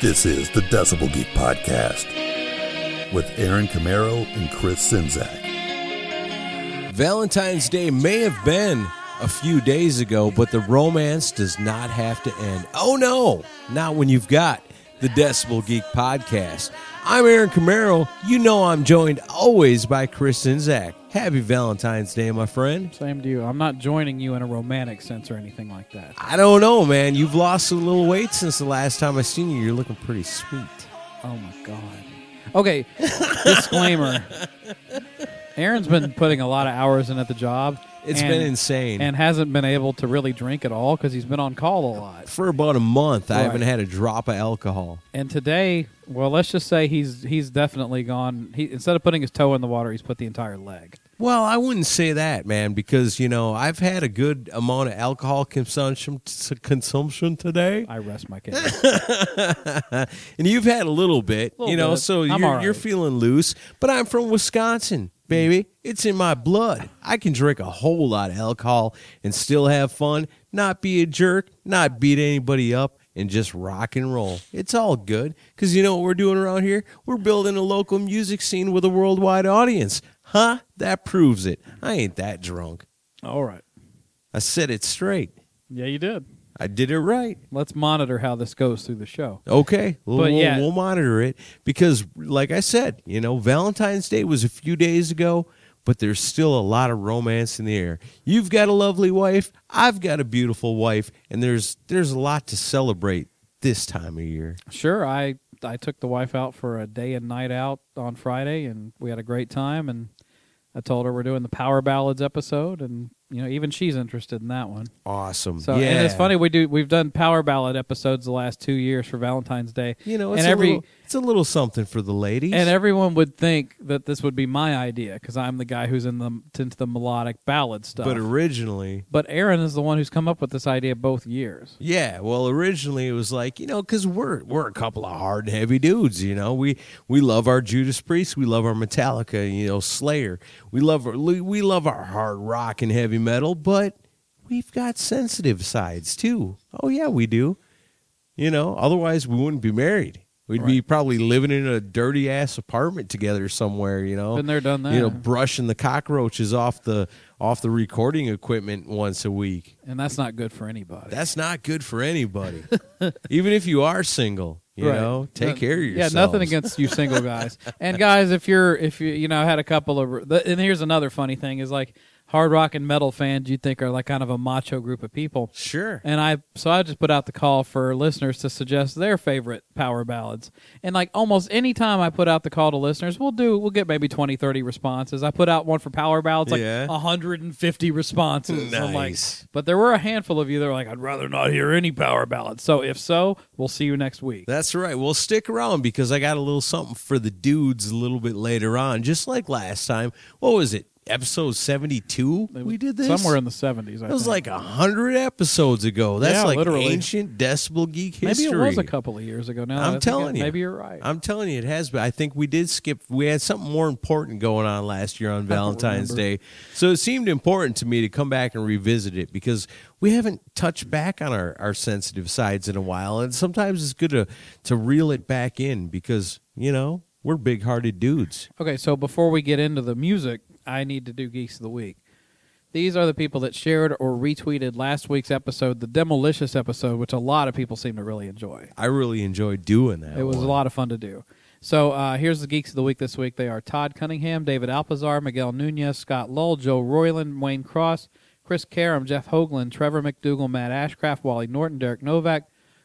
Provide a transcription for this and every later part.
This is the Decibel Geek Podcast with Aaron Camaro and Chris Czynszak. Valentine's Day may have been a few days ago, but the romance does not have to end. Oh no, not when you've got the Decibel Geek Podcast. I'm Aaron Camaro. You know I'm joined always by Chris and Zach. Happy Valentine's Day, my friend. Same to you. I'm not joining you in a romantic sense or anything like that. I don't know, man. You've lost a little weight since the last time I seen you. You're looking pretty sweet. Oh my god. Okay, disclaimer. Aaron's been putting a lot of hours in at the job. It's and- been insane. and hasn't been able to really drink at all because he's been on call a lot. For about a month, I haven't had a drop of alcohol. And today, well, let's just say he's he's definitely gone. He instead of putting his toe in the water, he's put the entire leg. Well, I wouldn't say that, man, because you know I've had a good amount of alcohol consumption consumption today, I rest my case. and you've had a little bit, Little you know, bit. so I'm you're all right. you're feeling loose. But I'm from Wisconsin, baby. It's in my blood. I can drink a whole lot of alcohol and still have fun, not be a jerk, not beat anybody up. And just rock and roll. It's all good. Because you know what we're doing around here? We're building a local music scene with a worldwide audience. Huh? That proves it. I ain't that drunk. all right. I said it straight. Yeah, you did. I did it right. Let's monitor how this goes through the show. Okay. We'll, But we'll- yeah. we'll monitor it because, like I said, you know, Valentine's Day was a few days ago, but there's still a lot of romance in the air. You've got a lovely wife. I've got a beautiful wife, and there's there's a lot to celebrate this time of year. Sure, I I took the wife out for a day and night out on Friday, and we had a great time. And I told her we're doing the Power Ballads episode, and you know even she's interested in that one. Awesome. So yeah. and it's funny we do we've done Power Ballad episodes the last two years for Valentine's Day. You know, it's and a every little, it's a little something for the ladies. and everyone would think that this would be my idea because I'm the guy who's in the into the melodic ballad stuff. but originally, But Aaron is the one who's come up with this idea both years. Yeah, well, originally it was like you know because we're we're a couple of hard and heavy dudes. You know, we we love our Judas Priest, we love our Metallica, you know, Slayer. We love our, we love our hard rock and heavy metal, but we've got sensitive sides too. Oh yeah, we do. You know, otherwise we wouldn't be married. We'd be probably living in a dirty ass apartment together somewhere. You know, Been there, done that. You know, brushing the cockroaches off the off the recording equipment once a week. And that's not good for anybody. That's not good for anybody. Even if you are single, you Right. know, take No- care of yourself. Yeah, nothing against you single guys. and guys, if you're if you you know had a couple of and here's another funny thing is like hard rock and metal fans you'd think are like kind of a macho group of people. Sure. And I so I just put out the call for listeners to suggest their favorite power ballads. And like almost any time I put out the call to listeners, we'll do we'll get maybe 20 30 responses. I put out one for power ballads like Yeah. 150 responses. I'm like, Nice. but there were a handful of you that were like I'd rather not hear any power ballads. So if so, we'll see you next week. That's right. We'll stick around because I got a little something for the dudes a little bit later on, just like last time. What was it? Episode 72? We did this? somewhere in the 70s. I It was think. like a hundred episodes ago. That's Yeah, like literally. ancient Decibel Geek history. maybe it was a couple of years ago. Now I'm telling it- you. maybe you're right. I'm telling you, it has been. I think we did skip. We had something more important going on last year on Valentine's. Day, so it seemed important to me to come back and revisit it because we haven't touched back on our, our sensitive sides in a while, and sometimes it's good to to reel it back in because you know we're big hearted dudes. Okay, so before we get into the music, I need to do Geeks of the Week. These are the people that shared or retweeted last week's episode, the Demolicious episode, which a lot of people seem to really enjoy. I really enjoyed doing that. It was a lot of fun to do. So uh, here's the Geeks of the Week this week. They are Todd Cunningham, David Alpazar, Miguel Nunez, Scott Lull, Joe Royland, Wayne Cross, Chris Karam, Jeff Hoagland, Trevor McDougal, Matt Ashcraft, Wally Norton, Derek Novak,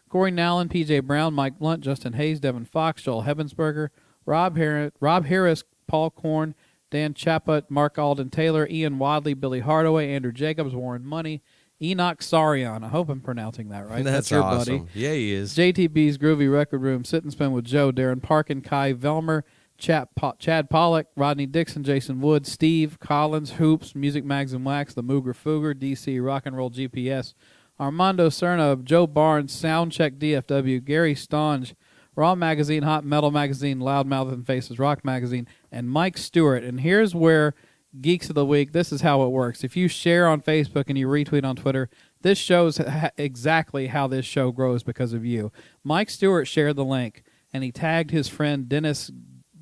Corey Nallen, PJ Brown, Mike Blunt, Justin Hayes, Devin Fox, Joel Hebensberger, Rob, Har- Rob Harris, Paul Korn, Dan Chaput, Mark Alden Taylor, Ian Wadley, Billy Hardaway, Andrew Jacobs, Warren Money, Enoch Sarion. I hope I'm pronouncing that right. That's, your awesome. buddy. Yeah, he is. JTB's Groovy Record Room, Sit and Spin with Joe, Darren Parkin, Kai Velmer, Chad, po- Chad Pollock, Rodney Dixon, Jason Wood, Steve Collins, Hoops, Music Mags and Wax, The Mooger Fooger, DC Rock and Roll GPS, Armando Cerna, Joe Barnes, Soundcheck DFW, Gary Stange, Raw Magazine, Hot Metal Magazine, Loudmouth and Faces Rock Magazine, and Mike Stewart. And here's where Geeks of the Week, this is how it works. If you share on Facebook and you retweet on Twitter, this shows ha- exactly how this show grows because of you. Mike Stewart shared the link and he tagged his friend Dennis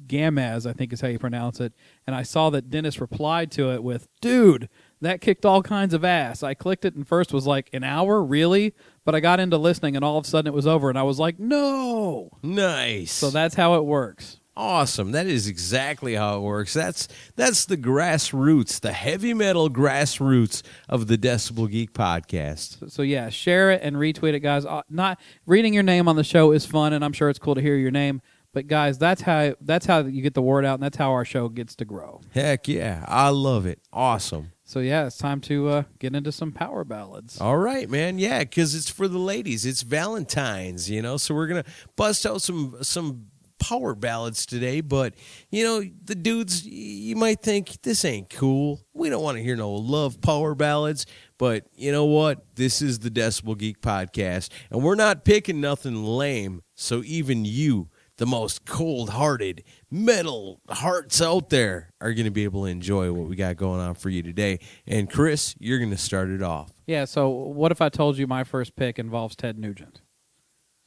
Gamaz, I think is how you pronounce it. And I saw that Dennis replied to it with, Dude, that kicked all kinds of ass. I clicked it and first was like, An hour? Really? But I got into listening and all of a sudden it was over and I was like, No. Nice. So that's how it works. Awesome. That is exactly how it works. That's that's the grassroots, the heavy metal grassroots of the Decibel Geek podcast. So yeah, share it and retweet it, guys. Uh, Not reading your name on the show is fun, and I'm sure it's cool to hear your name. But guys, that's how that's how you get the word out, and that's how our show gets to grow. Heck yeah. I love it. Awesome. So yeah, it's time to uh, get into some power ballads. All right, man. Yeah, because it's for the ladies. It's Valentine's, you know. So we're gonna bust out some some power ballads today. But you know, the dudes, you might think this ain't cool. We don't want to hear no love power ballads. But you know what? This is the Decibel Geek podcast, and we're not picking nothing lame. So even you. The most cold hearted metal hearts out there are going to be able to enjoy what we got going on for you today. And Chris, you're going to start it off. Yeah. So what if I told you my first pick involves Ted Nugent?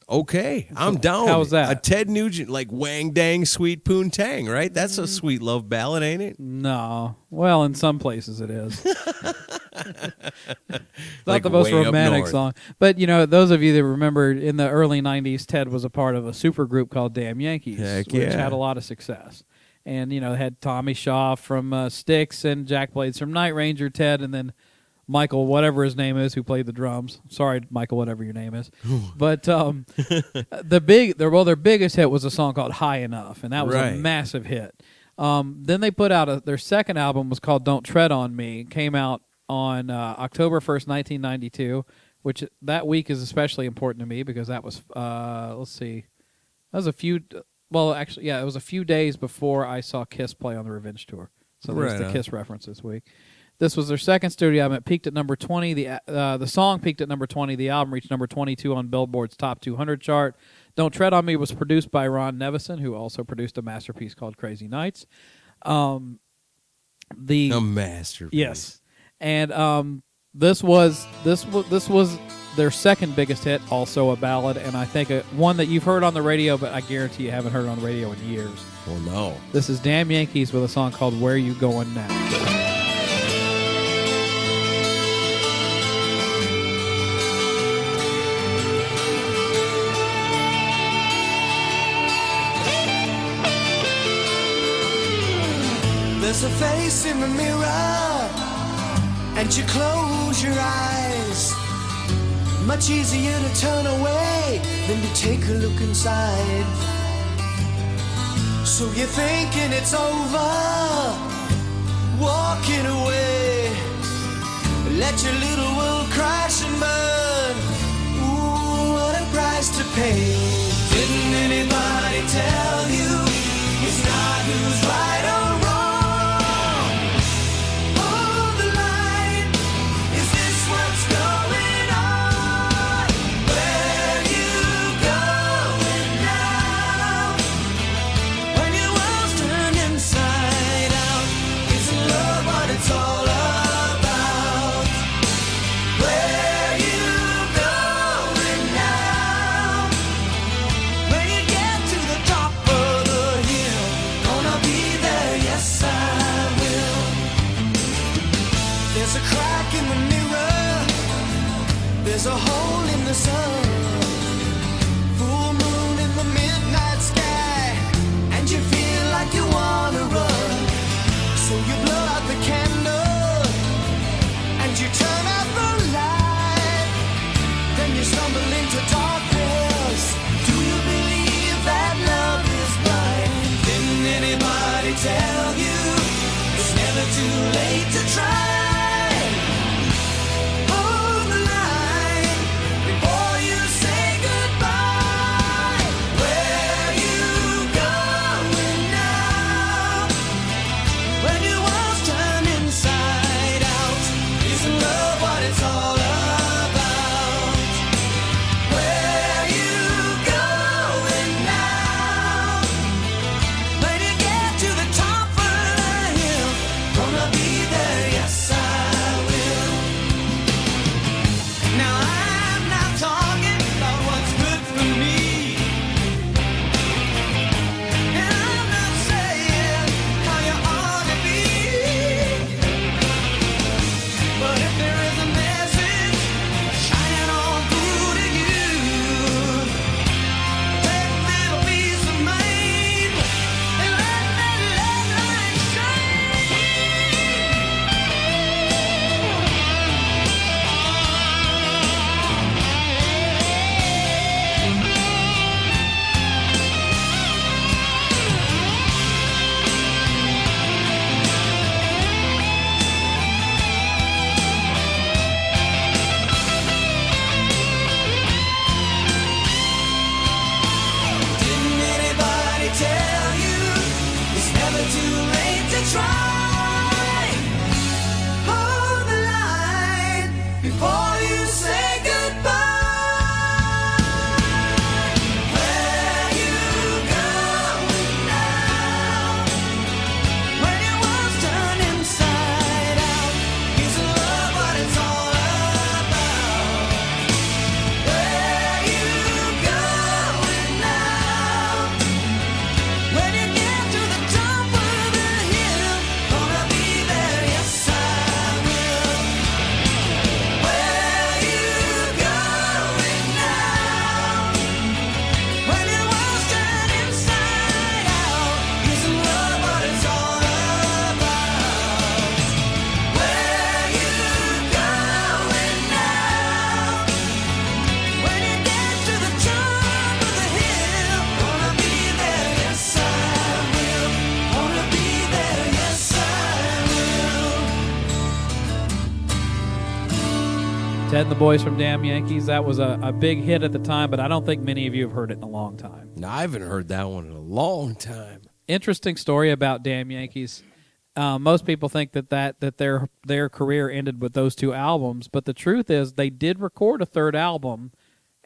Okay, I'm down. how's that? A Ted Nugent, like Wang Dang Sweet Poon Tang, right? That's Mm. a sweet love ballad, ain't it? No. Well, in some places it is. Not Like the most way up romantic north. song, but you know, those of you that remember in the early '90s, Ted was a part of a super group called Damn Yankees, Heck which yeah. had a lot of success. And you know, had Tommy Shaw from uh, Styx and Jack Blades from Night Ranger, Ted, and then Michael, whatever his name is, who played the drums. Sorry, Michael, whatever your name is. but um, the big, their well, their biggest hit was a song called "High Enough," and that was Right. a massive hit. Um, then they put out a, their second album was called "Don't Tread on Me." Came out on uh, October first, nineteen ninety two. Which that week is especially important to me because that was uh, let's see, that was a few. Well, actually, yeah, it was a few days before I saw Kiss play on the Revenge tour. So there's Right the. Kiss reference this week. This was their second studio album. It peaked at number 20. The uh, the song peaked at number 20. The album reached number 22 on Billboard's Top 200 chart. Don't Tread on Me was produced by Ron Nevison, who also produced a masterpiece called Crazy Nights. Um, the A masterpiece. yes, and um, this was this was this was their second biggest hit, also a ballad, and I think a, one that you've heard on the radio, but I guarantee you haven't heard on the radio in years. Well, no. This is Damn Yankees with a song called "Where You Going Now." Mirror and you close your eyes. Much easier to turn away than to take a look inside. So you're thinking it's over, walking away. Let your little world crash and burn. Ooh, what a price to pay. Didn't anybody tell you and the Boys from Damn Yankees. That was a, a big hit at the time, but I don't think many of you have heard it in a long time. No, I haven't heard that one in a long time. Interesting story about Damn Yankees. Uh, most people think that, that that their their career ended with those two albums, but the truth is they did record a third album,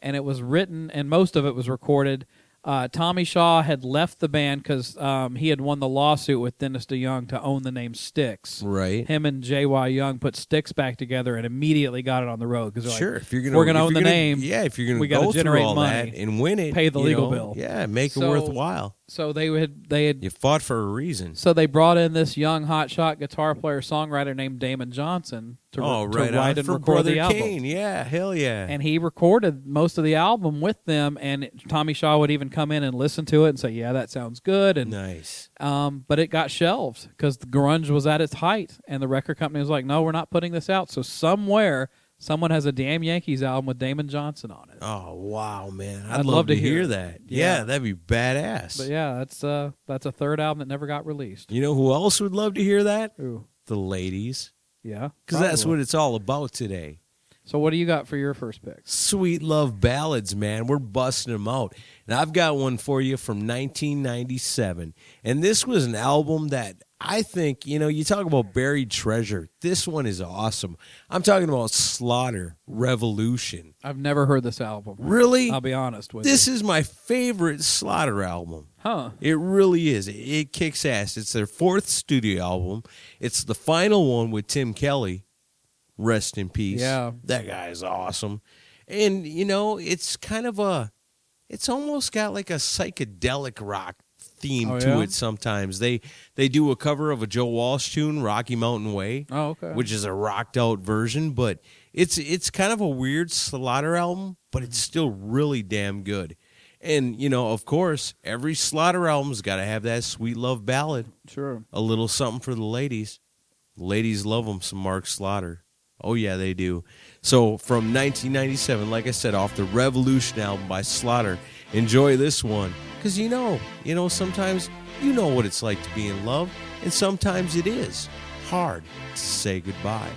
and it was written and most of it was recorded. Uh, Tommy Shaw had left the band because um, he had won the lawsuit with Dennis DeYoung to own the name Styx. Right. Him and J.Y. Young put Styx back together and immediately got it on the road because Sure, if you're gonna, we're gonna own the gonna- name. yeah. If you're gonna we go gotta generate all money, that and win it, pay the legal know, bill. yeah, make So- it worthwhile. So they had they had You fought for a reason. so they brought in this young hotshot guitar player songwriter named Damon Johnson, to, oh, to right write and record Brother the album. Kane. Yeah, hell yeah. And he recorded most of the album with them, and Tommy Shaw would even come in and listen to it and say, "Yeah, that sounds good." And nice. um, but it got shelved because the grunge was at its height, and the record company was like, "No, we're not putting this out." So somewhere, someone has a damn Yankees album with Damon Johnson on it. Oh wow, man! I'd, I'd love, love to hear hear that. Yeah. Yeah. that'd be badass. But yeah, that's uh, that's a third album that never got released. You know who else would love to hear that? Ooh, The ladies, yeah, because that's what it's all about today. So what do you got for your first pick? Sweet love ballads, man. We're busting them out. And I've got one for you from 1997. And this was an album that I think, you know, you talk about buried treasure. This one is awesome. I'm talking about Slaughter Revolution. I've never heard this album. Really? I'll be honest with This you. This is my favorite Slaughter album. Huh? It really is. It, it kicks ass. It's their fourth studio album. It's the final one with Tim Kelly. Rest in peace. Yeah. That guy is awesome. And, you know, it's kind of a, it's almost got like a psychedelic rock theme Oh, to yeah? it sometimes. They they do a cover of a Joe Walsh tune, Rocky Mountain Way Oh, okay. which is a rocked out version, but it's it's kind of a weird Slaughter album, but it's mm-hmm. still really damn good. And you know, of course, every Slaughter album's got to have that sweet love ballad, sure. a little something for the ladies. Ladies love them some Mark Slaughter. Oh yeah, they do. So from 1997, like I said, off the Revolution album by Slaughter, enjoy this one because you know, you know, sometimes you know what it's like to be in love, and sometimes it is hard to say goodbye.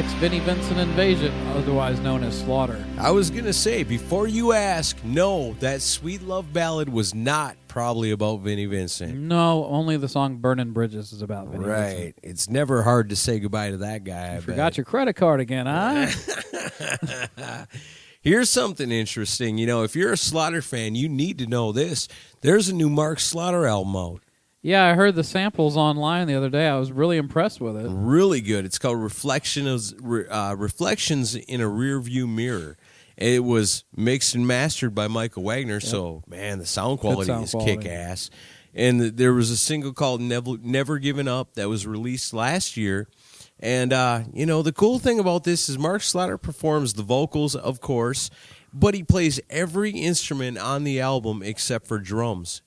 Ex Vinnie Vincent Invasion, otherwise known as Slaughter. I was gonna say before you ask, no, that sweet love ballad was not probably about Vinnie Vincent. No, only the song Burning Bridges is about Vinnie Vincent. Right. It's never hard to say goodbye to that guy. I Forgot bet. your credit card again, huh? Here's something interesting. You know, if you're a Slaughter fan, you need to know this. There's a new Mark Slaughter album out. Yeah, I heard the samples online the other day. I was really impressed with it. Really good. It's called Reflections, uh, Reflections in a Rearview Mirror. It was mixed and mastered by Michael Wagner. So, man, the sound quality sound is quality. kick ass. And th- there was a single called Never, Never Given Up that was released last year. And, uh, you know, the cool thing about this is Mark Slaughter performs the vocals, of course, but he plays every instrument on the album except for drums.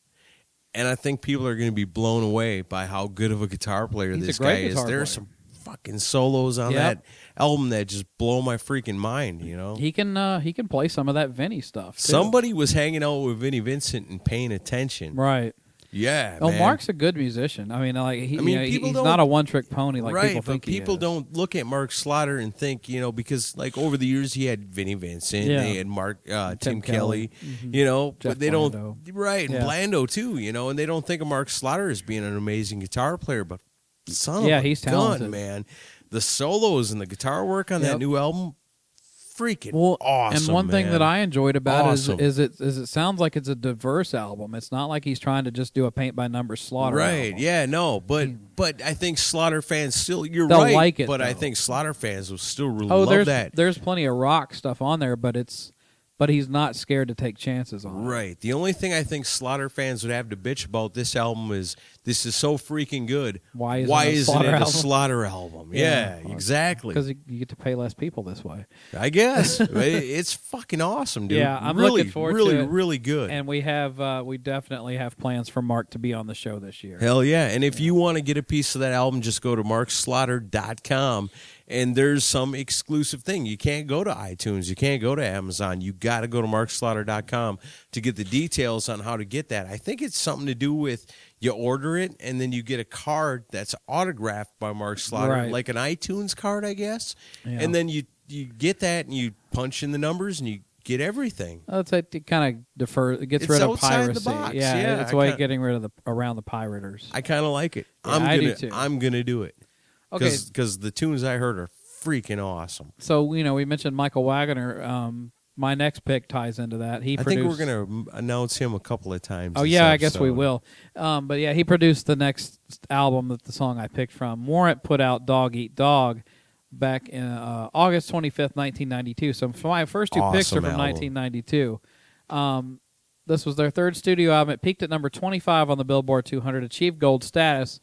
And I think people are going to be blown away by how good of a guitar player He's this guy is. There are some fucking solos on Yep. that album that just blow my freaking mind, you know? He can uh, he can play some of that Vinnie stuff. too. Somebody was hanging out with Vinnie Vincent and paying attention. right? Yeah. Oh, man. Mark's a good musician. I mean, like he, I mean, you know, people he's don't- not a one trick pony like right, people but think he people don't look at Mark Slaughter and think, you know, because like over the years he had Vinnie Vincent, Yeah. they had Mark, uh, Tim, Tim Kelly, Kelly. you know, Jeff but they Blando. don't, right, and Yeah. Blando too, you know, and they don't think of Mark Slaughter as being an amazing guitar player, but son Yeah, of a he's gun, talented. man. The solos and the guitar work on that new album, freaking Well, awesome. and one thing that I enjoyed about Awesome. it is, is it is it sounds like it's a diverse album. It's not like he's trying to just do a paint by numbers slaughter. Right. album. Yeah. No. But hmm. but I think Slaughter fans still. You're They'll right. like it, But I think Slaughter fans will still really Oh, love there's that. there's plenty of rock stuff on there, but it's but he's not scared to take chances on it. Right. The only thing I think Slaughter fans would have to bitch about this album is this is so freaking good. Why isn't Why it isn't Slaughter it a album? Slaughter album? Yeah. Yeah, exactly. Because you, get to pay less people this way. I guess it's fucking awesome, dude. Yeah, I'm really, looking forward really, to it. really good. And we have uh, we definitely have plans for Mark to be on the show this year. Hell yeah. And if you want to get a piece of that album, just go to markslaughter.com and there's some exclusive thing. You can't go to iTunes, you can't go to Amazon. You got to go to markslaughter.com to get the details on how to get that. I think it's something to do with you order it and then you get a card that's autographed by Mark Slaughter, Right. like an iTunes card, I guess. Yeah. And then you you get that and you punch in the numbers and you get everything. Oh, it's like it kind of defer. It gets It's rid of piracy. box. Yeah, Yeah, it's I a way kinda- getting rid of the around the pirators. I kind of like it. Yeah, I'm I do gonna too. I'm gonna do it. Okay. because the tunes I heard are freaking awesome. so you know, we mentioned Michael Wagner. Um, my next pick ties into that. He I produced, think we're gonna announce him a couple of times. Oh yeah, I guess we will. Um, but yeah, he produced the next album that the song I picked from. Warrant put out "Dog Eat Dog" back in uh, August twenty fifth, nineteen ninety two. So my first two picks are from nineteen ninety two. Um, this was their third studio album. It peaked at number twenty five on the Billboard two hundred, achieved gold status.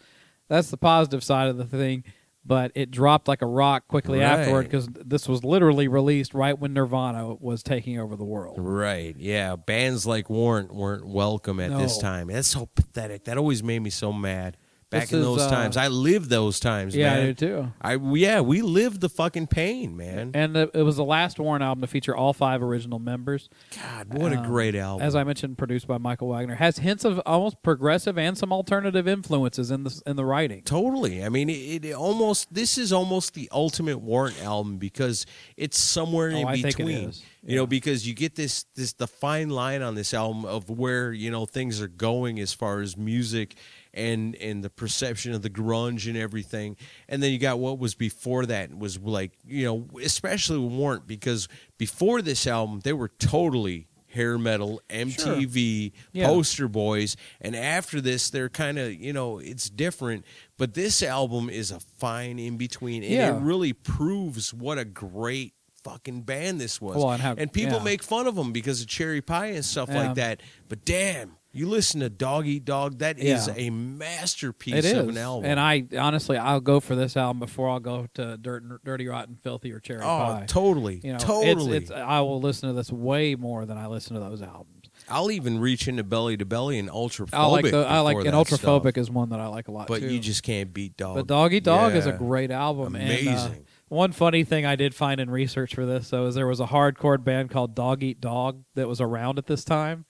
That's the positive side of the thing. But it dropped like a rock quickly Right. afterward because this was literally released right when Nirvana was taking over the world. Right. Yeah. Bands like Warrant weren't welcome at this time. That's so pathetic. That always made me so mad. Back This in is, those uh, times, I lived those times. Yeah, man. I do too. I yeah, we lived the fucking pain, man. And it it was the last Warrant album to feature all five original members. God, what a Um, great album! As I mentioned, produced by Michael Wagner, has hints of almost progressive and some alternative influences in the in the writing. Totally. I mean, it, it almost this is almost the ultimate Warrant album because it's somewhere in Oh, I think it between. You know, because you get this this the fine line on this album of where you know things are going as far as music and and the perception of the grunge and everything, and then you got what was before that was like you know especially with Warrant because before this album they were totally hair metal MTV Yeah. poster boys. And after this they're kind of you know it's different. But this album is a fine in between and Yeah. it really proves what a great fucking band this was. Well, and how- people yeah. make fun of them because of cherry pie and stuff like that. But damn you listen to dog eat dog That is Yeah. a masterpiece It is, of an album and I honestly I'll go for this album before I'll go to Dirt, Dirty Rotten Filthy or Cherry oh Pie. totally You know, totally It's, it's, I will listen to this way more than I listen to those albums. I'll even reach into belly to belly and ultraphobic I like the I like that Ultraphobic stuff. is one that I like a lot but too. you just can't beat dog But Doggy Dog is a great album. And, uh, Amazing. one funny thing I did find in research for this, though, is there was a hardcore band called Dog Eat Dog that was around at this time.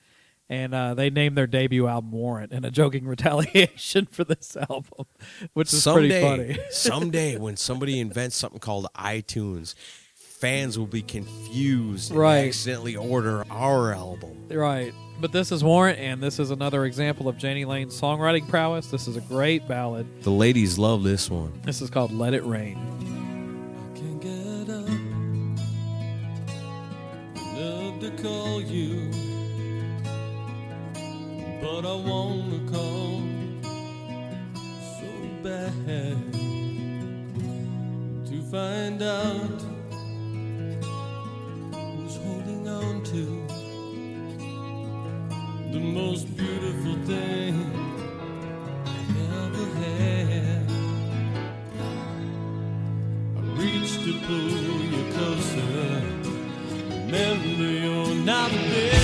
And uh, they named their debut album Warrant in a joking retaliation for this album, which is someday, pretty funny. someday, when somebody invents something called iTunes, fans will be confused and Right. accidentally order our album. Right. But this is Warrant, and this is another example of Jani Lane's songwriting prowess. This is a great ballad. The ladies love this one. This is called Let It Rain. Can't get up. Love to call you, but I wanna call so bad to find out who's holding on to the most beautiful thing I ever had. I reach to pull you closer. Remember you're not there.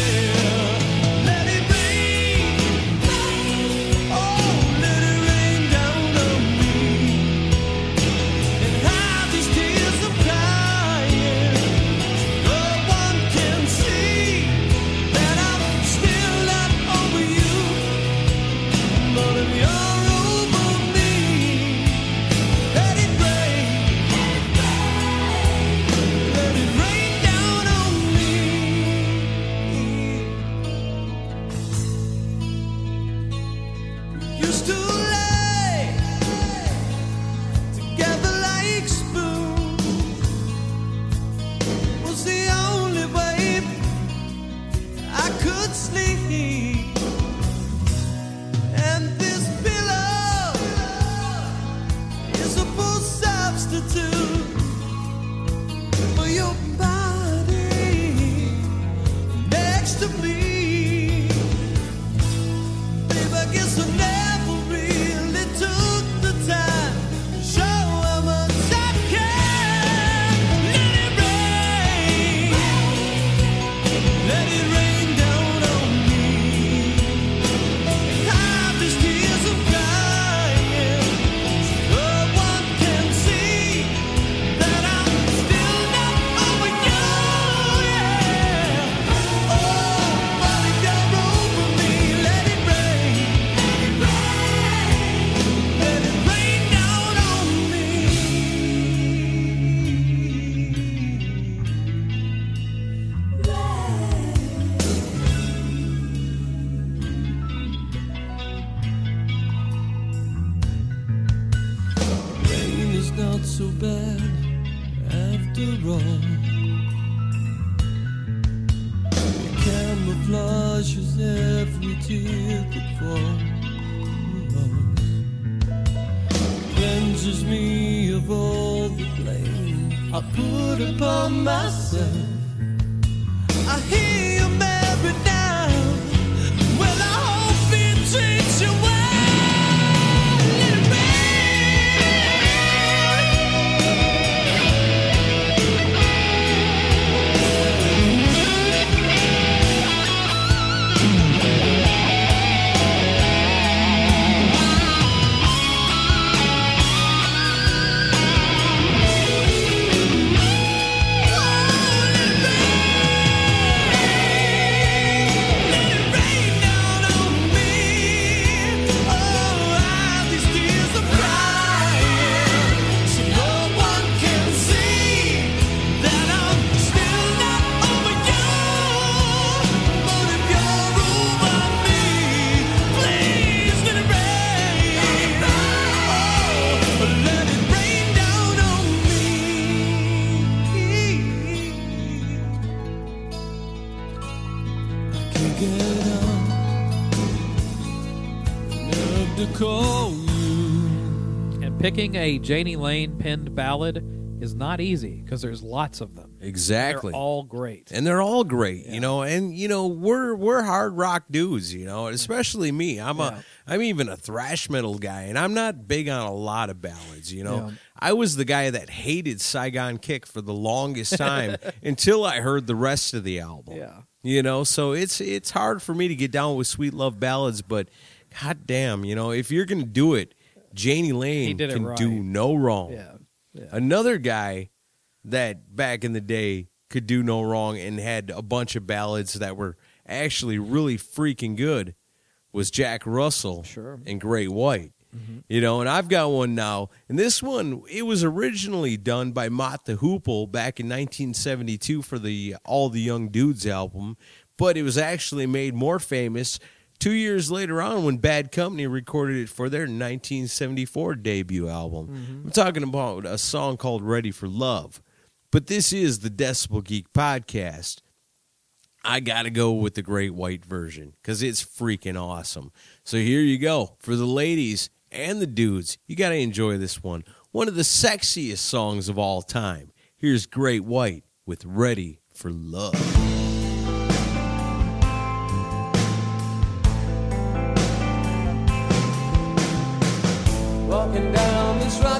Picking a Jani Lane penned ballad is not easy because there's lots of them. Exactly. They're all great. and they're all great, you know. And you know, we're we're hard rock dudes, you know. Especially me. I'm Yeah. a I'm even a thrash metal guy, and I'm not big on a lot of ballads, you know. Yeah. I was the guy that hated Saigon Kick for the longest time until I heard the rest of the album. Yeah. You know, so it's it's hard for me to get down with sweet love ballads, but god damn, you know, if you're gonna do it, Jani Lane can right. do no wrong. Yeah. Yeah. Another guy that back in the day could do no wrong and had a bunch of ballads that were actually really freaking good was Jack Russell Sure. and Great White. You know, and I've got one now. And this one, it was originally done by Mott the Hoople back in 1972 for the All the Young Dudes album, but it was actually made more famous two years later on when Bad Company recorded it for their 1974 debut album. Mm-hmm. I'm talking about a song called Ready for Love. But this is the Decibel Geek podcast. I got to go with the Great White version because it's freaking awesome. So here you go. For the ladies and the dudes, you got to enjoy this one. One of the sexiest songs of all time. Here's Great White with Ready for Love. Walking down this road,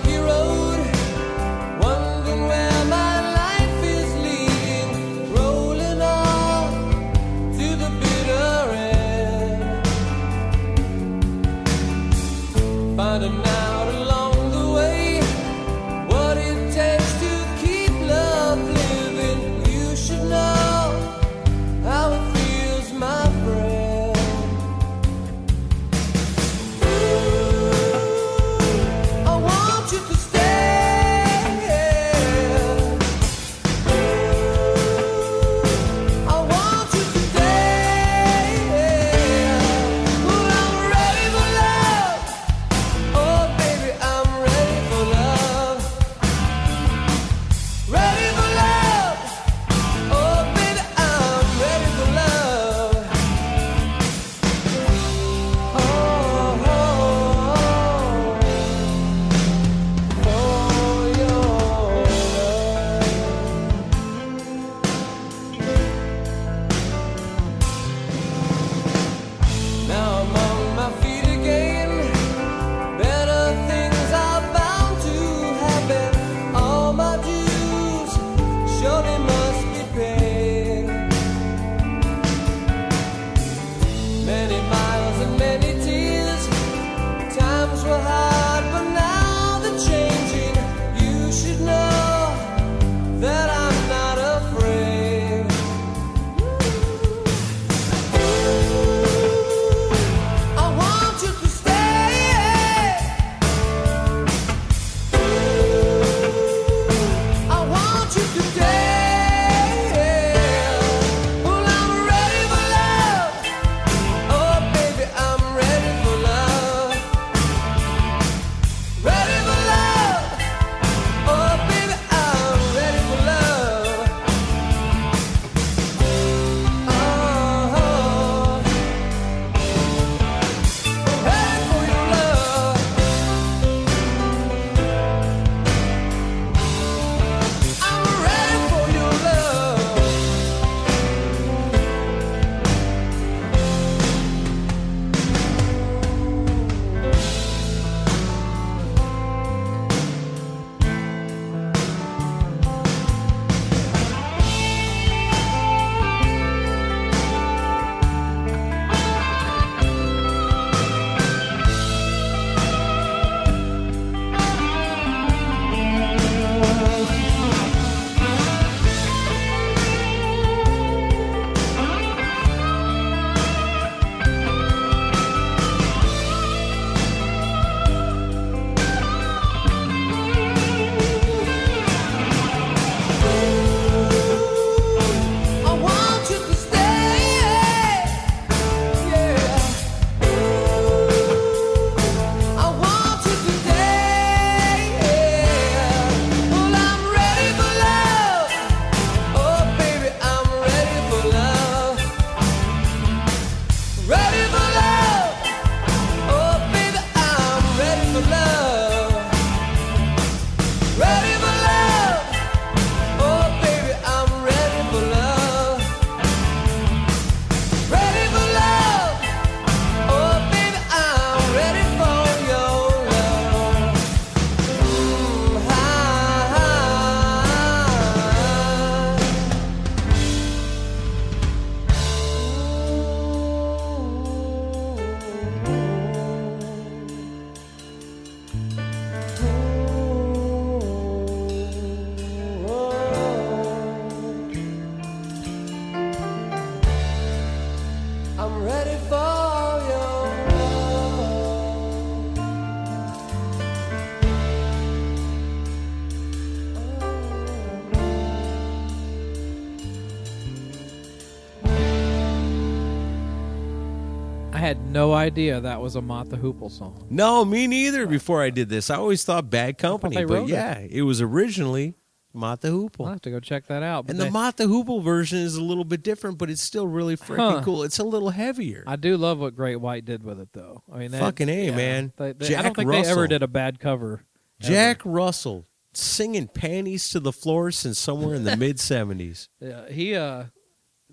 idea that was a the Hoople song. No, me neither. Before I did this, I always thought Bad Company, they but wrote it. yeah, it. was originally Mott the I'll have to go check that out. And the they- the Hoople version is a little bit different, but it's still really freaking Huh. cool. It's a little heavier. I do love what Great White did with it, though. I mean, they- Fucking A, man. They, I don't think they ever did a bad cover. ever. Jack Russell singing panties to the floor since somewhere in the mid 70s. Yeah, he uh,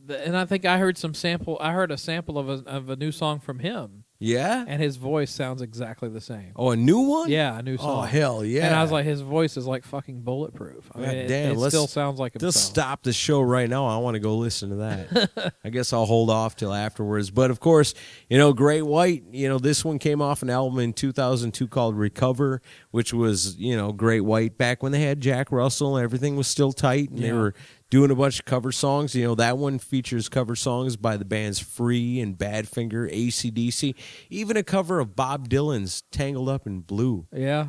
and I think I heard some sample. I heard a sample of a of a new song from him, Yeah? and his voice sounds exactly the same. Oh, a new one? Yeah, a new oh, song. Oh, hell yeah. And I was like, his voice is like fucking bulletproof. I mean, God it, damn, it let's- still sounds like himself. Just stop the show right now. I want to go listen to that. I guess I'll hold off till afterwards. But of course, you know, Great White, you know, this one came off an album in 2002 called Recover, which was, you know, Great White back when they had Jack Russell and everything was still tight and they were doing a bunch of cover songs. You know, that one features cover songs by the bands Free and Badfinger, ACDC, even a cover of Bob Dylan's Tangled Up in Blue. Yeah,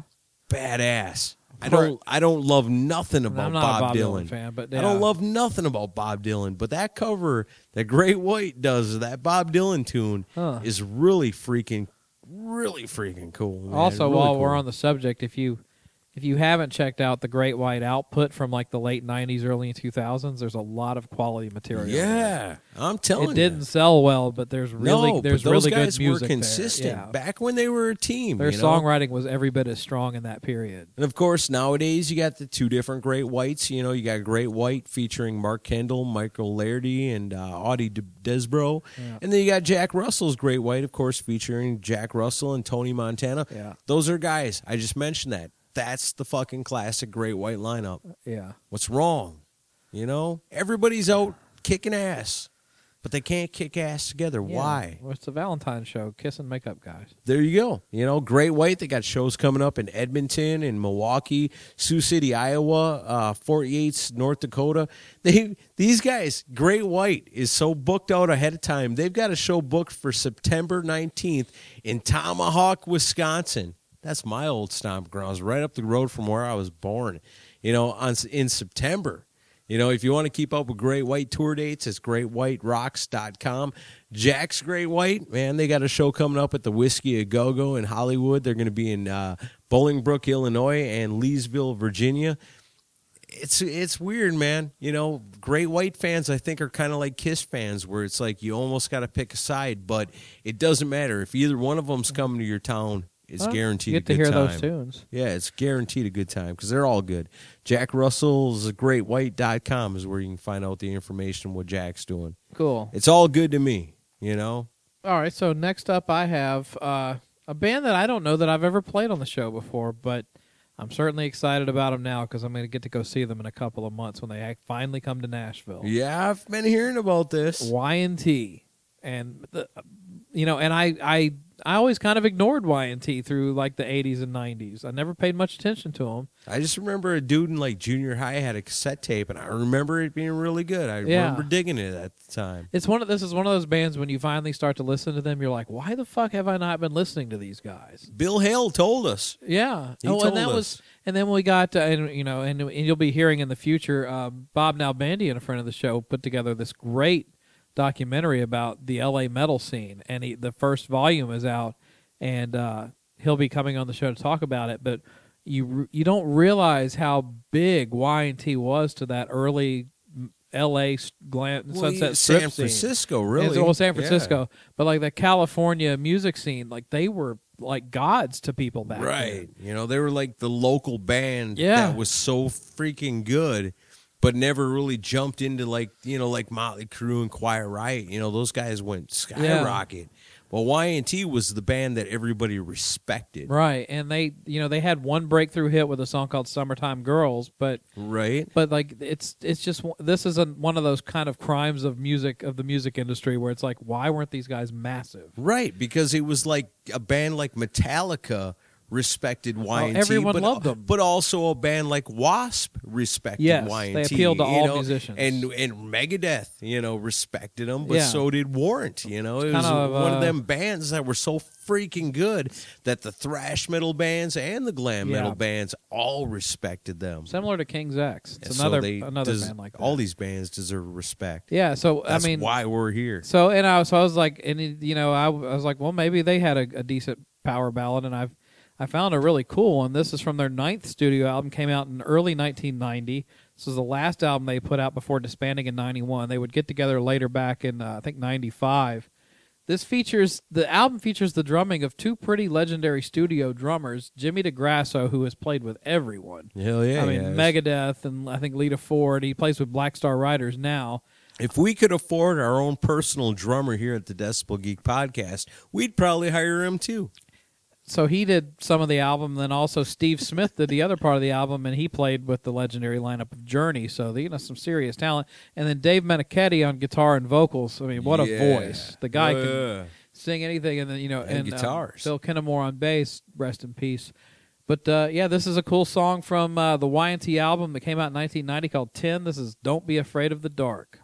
Badass. I don't I don't love nothing about I'm not Bob, a Bob Dylan. Dylan fan, but I don't love nothing about Bob Dylan, but that cover that Great White does, that Bob Dylan tune, Huh. is really freaking, really freaking cool. man. Also, Really while cool. we're on the subject, if you if you haven't checked out the Great White output from like the late '90s, early 2000s, there's a lot of quality material. yeah, I'm telling you. it didn't sell well, but there's really no, there's but those really guys good music were consistent Yeah. back when they were a team. Their you know? songwriting was every bit as strong in that period. And of course, nowadays you got the two different Great Whites. You know, you got Great White featuring Mark Kendall, Michael Lardie, and uh, Audie De- Desbrow. Yeah. And then you got Jack Russell's Great White, of course, featuring Jack Russell and Tony Montana. Yeah. Those are guys. I just mentioned that. That's the fucking classic Great White lineup. Yeah. What's wrong? You know, everybody's out kicking ass, but they can't kick ass together. Yeah. Why? Well, it's the Valentine's show. Kiss and make up, guys. There you go. You know, Great White. They got shows coming up in Edmonton, in Milwaukee, Sioux City, Iowa, uh, Fort Yates, North Dakota. They these guys, Great White, is so booked out ahead of time. They've got a show booked for September nineteenth in Tomahawk, Wisconsin. That's my old stomping grounds, right up the road from where I was born. You know, on in September. You know, if you want to keep up with Great White tour dates, it's greatwhiterocks.com. Jack's Great White, man, they got a show coming up at the Whisky a Go Go in Hollywood. They're going to be in uh, Bolingbrook, Illinois, and Leesville, Virginia. It's it's weird, man. You know, Great White fans, I think, are kind of like Kiss fans, where it's like you almost got to pick a side, but it doesn't matter if either one of them's coming to your town. It's Well, guaranteed You a get to hear time. those tunes. Yeah, it's guaranteed a good time because they're all good. Jack Russell's greatwhite.com is where you can find out the information what Jack's doing. Cool. It's all good to me, you know? All right, so next up I have uh, a band that I don't know that I've ever played on the show before, but I'm certainly excited about them now because I'm going to get to go see them in a couple of months when they finally come to Nashville. Yeah, I've been hearing about this. Y and T, and the, you know, and I I I always kind of ignored Y and T through like the 80s and 90s. I never paid much attention to them. I just remember a dude in like junior high had a cassette tape, and I remember it being really good. I Yeah. remember digging it at the time. It's one of this is one of those bands when you finally start to listen to them, you're like, why the fuck have I not been listening to these guys? Bill Hale told us. Yeah. He oh, told and that us. was, and then we got, uh, and you know, and, and you'll be hearing in the future, uh, Bob Nalbandian, a friend of the show, put together this great documentary about the LA metal scene, and he, the first volume is out, and uh, he'll be coming on the show to talk about it. But you you don't realize how big Y and T was to that early L.A. glam, Well, Sunset yeah, Strip San. Francisco, really. it's- well, San Yeah. Francisco, but like the California music scene, like they were like gods to people back Right. then. You know, they were like the local band Yeah. that was so freaking good, but never really jumped into like, you know, like Motley Crue and Quiet Riot. You know, those guys went skyrocket. Well, Y&T was the band that everybody respected. Right, and they, you know, they had one breakthrough hit with a song called "Summertime Girls," but Right? but like it's it's just this is a, one of those kind of crimes of music of the music industry where it's like, why weren't these guys massive? Right, because it was like a band like Metallica respected Y&T. everyone but, loved them. But also a band like Wasp respected Yes, Y&T. they appealed to all know, musicians. And and Megadeth, you know, respected them, but Yeah. so did Warrant. You know, it was of, one uh, of them bands that were so freaking good that the thrash metal bands and the glam Yeah. metal bands all respected them. Similar to King's X. It's So another they another des- band like that. all these bands deserve respect. Yeah, so That's I mean, why we're here. So and I so I was like, and you know, I, I was like, well, maybe they had a, a decent power ballad, and I've I found a really cool one. This is from their ninth studio album, came out in early 1990. This was the last album they put out before disbanding in '91. They would get together later back in uh, I think '95. This features the album features the drumming of two pretty legendary studio drummers, Jimmy DeGrasso, who has played with everyone. Hell yeah! I mean. Megadeth and I think Lita Ford. He plays with Black Star Riders now. If we could afford our own personal drummer here at the Decibel Geek podcast, we'd probably hire him too. So he did some of the album. Then also Steve Smith did the other part of the album, and he played with the legendary lineup of Journey. So you know some serious talent. And then Dave Meniketti on guitar and vocals. I mean, what a Yeah. voice! The guy can sing anything. And then you know, And um, guitars. Phil Kennemore on bass. Rest in peace. But uh, yeah, this is a cool song from uh, the Y&T album that came out in 1990 called 10. This is Don't Be Afraid of the Dark.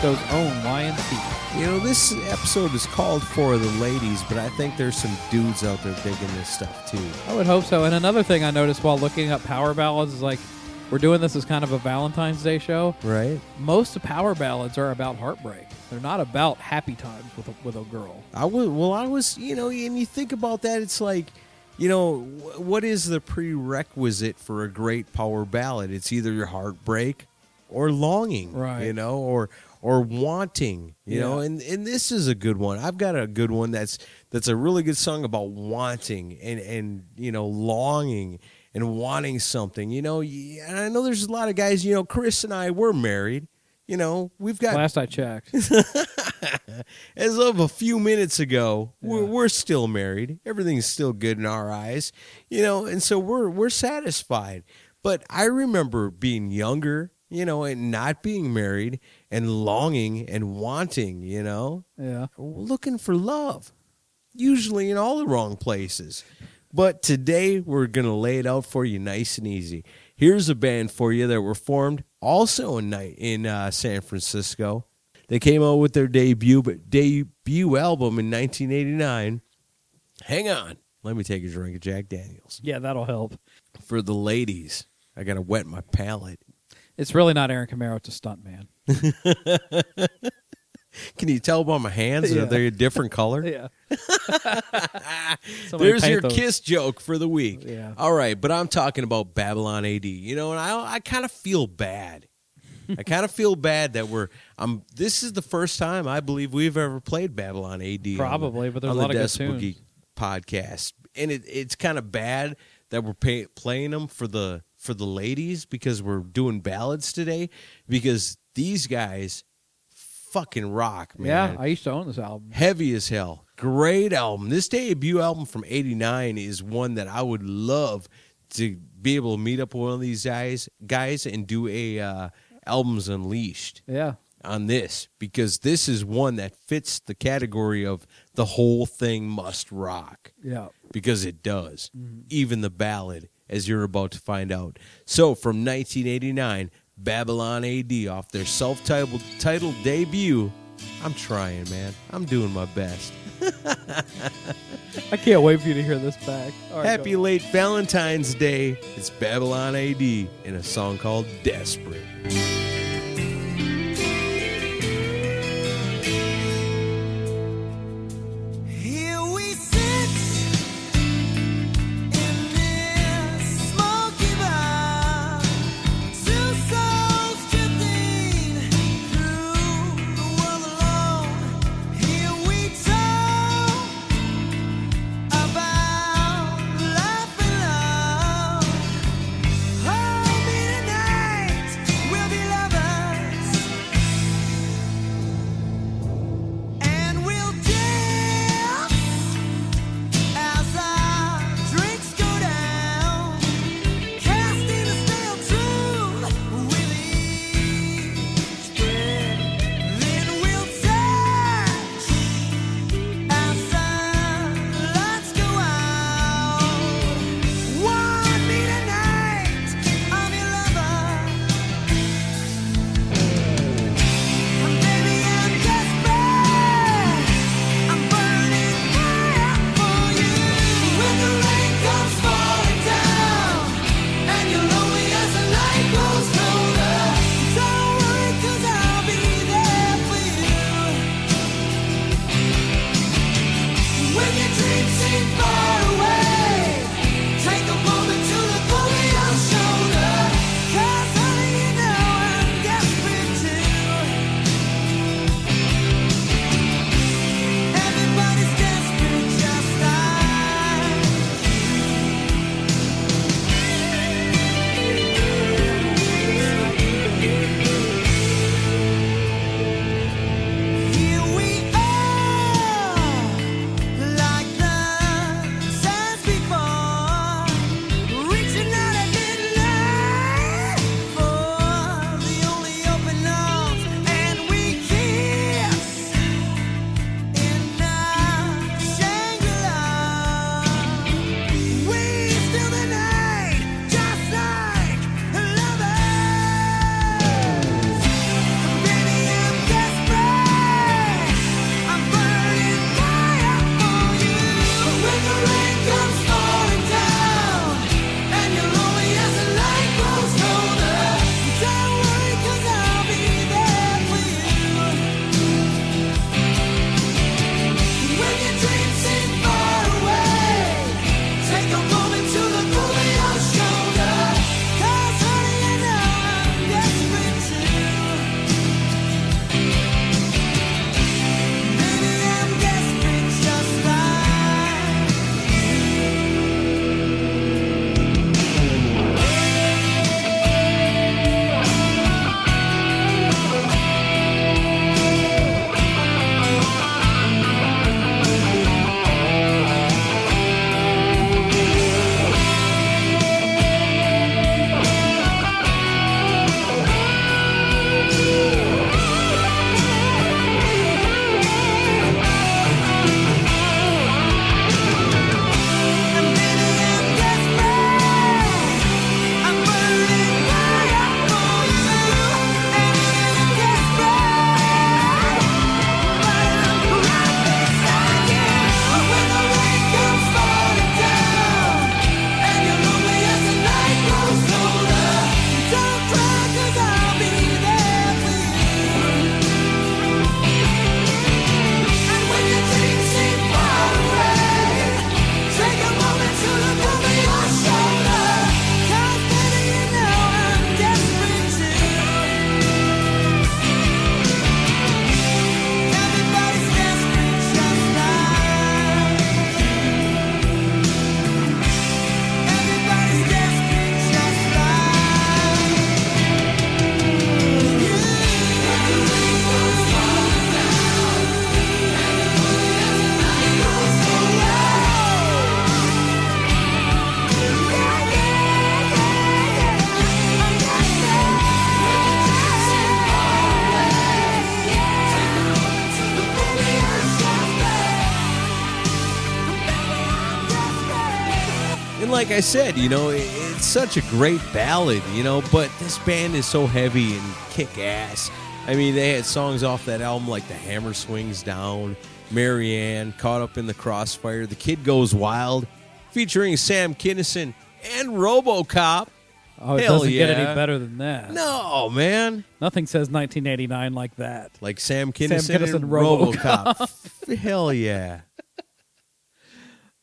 Francisco's own YNT. You know, this episode is called for the ladies, but I think there's some dudes out there digging this stuff too. I would hope so. And another thing I noticed while looking up power ballads is like, we're doing this as kind of a Valentine's Day show. Right? Most of power ballads are about heartbreak. They're not about happy times with a, with a girl. I was well. I was, you know, and you think about that, it's like, you know, what is the prerequisite for a great power ballad? It's either your heartbreak or longing, Right. You know, or or wanting, you know. And and this is a good one. I've got a good one that's that's a really good song about wanting and and you know longing and wanting something. You know, and I know there's a lot of guys. You know, Chris and I we're married. You know, we've got Last I checked. as of a few minutes ago, we're, we're still married. Everything's still good in our eyes, you know, and so we're we're satisfied. But I remember being younger, you know, and not being married and longing and wanting, you know, yeah. looking for love, usually in all the wrong places. But today we're going to lay it out for you nice and easy. Here's a band for you that were formed also in night in uh, San Francisco. They came out with their debut debut album in 1989. Hang on, let me take a drink of Jack Daniels Yeah, that'll help. for the ladies. I gotta wet my palate. It's really not Aaron Camaro. It's a stunt man. Can you tell by my hands? Yeah. Are they a different color? Yeah. There's your those. kiss joke for the week. Yeah. All right, but I'm talking about Babylon AD. You know, and I I kind of feel bad. I kind of feel bad that we're um this is the first time I believe we've ever played Babylon AD. on Probably, but there's on a lot the of good Decibel tunes. Podcast. And it, it's kind of bad that we're pay, playing them for the for the ladies because we're doing ballads today because these guys fucking rock, man Yeah, I used to own this album. heavy as hell. Great album. This debut album from '89 is one that I would love to be able to meet up with one of these guys, guys, and do a uh, albums unleashed Yeah. on this because this is one that fits the category of the whole thing must rock Yeah. because it does. Even the ballad, as you're about to find out. So from 1989, Babylon AD off their self-titled debut. I'm trying, man. I'm doing my best. I can't wait for you to hear this back. Right, Happy late Valentine's Day. It's Babylon AD in a song called Desperate. I said, you know, it's such a great ballad, you know, but this band is so heavy and kick ass. I mean, they had songs off that album like The Hammer Swings Down, Marianne, Caught Up in the Crossfire, The Kid Goes Wild, featuring Sam Kinison and Robocop. Oh, it Hell doesn't get any better than that. No, man. Nothing says 1989 like that. Like Sam Kinison, Kinison, and RoboCop. RoboCop. Hell yeah.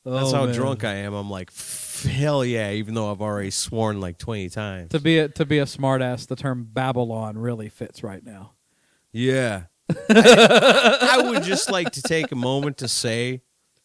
That's Oh, how man. drunk I am. I'm like, "F- hell yeah, even though I've already sworn like 20 times. To be a, to be a smartass, the term Babylon really fits right now. Yeah. I, I would just like to take a moment to say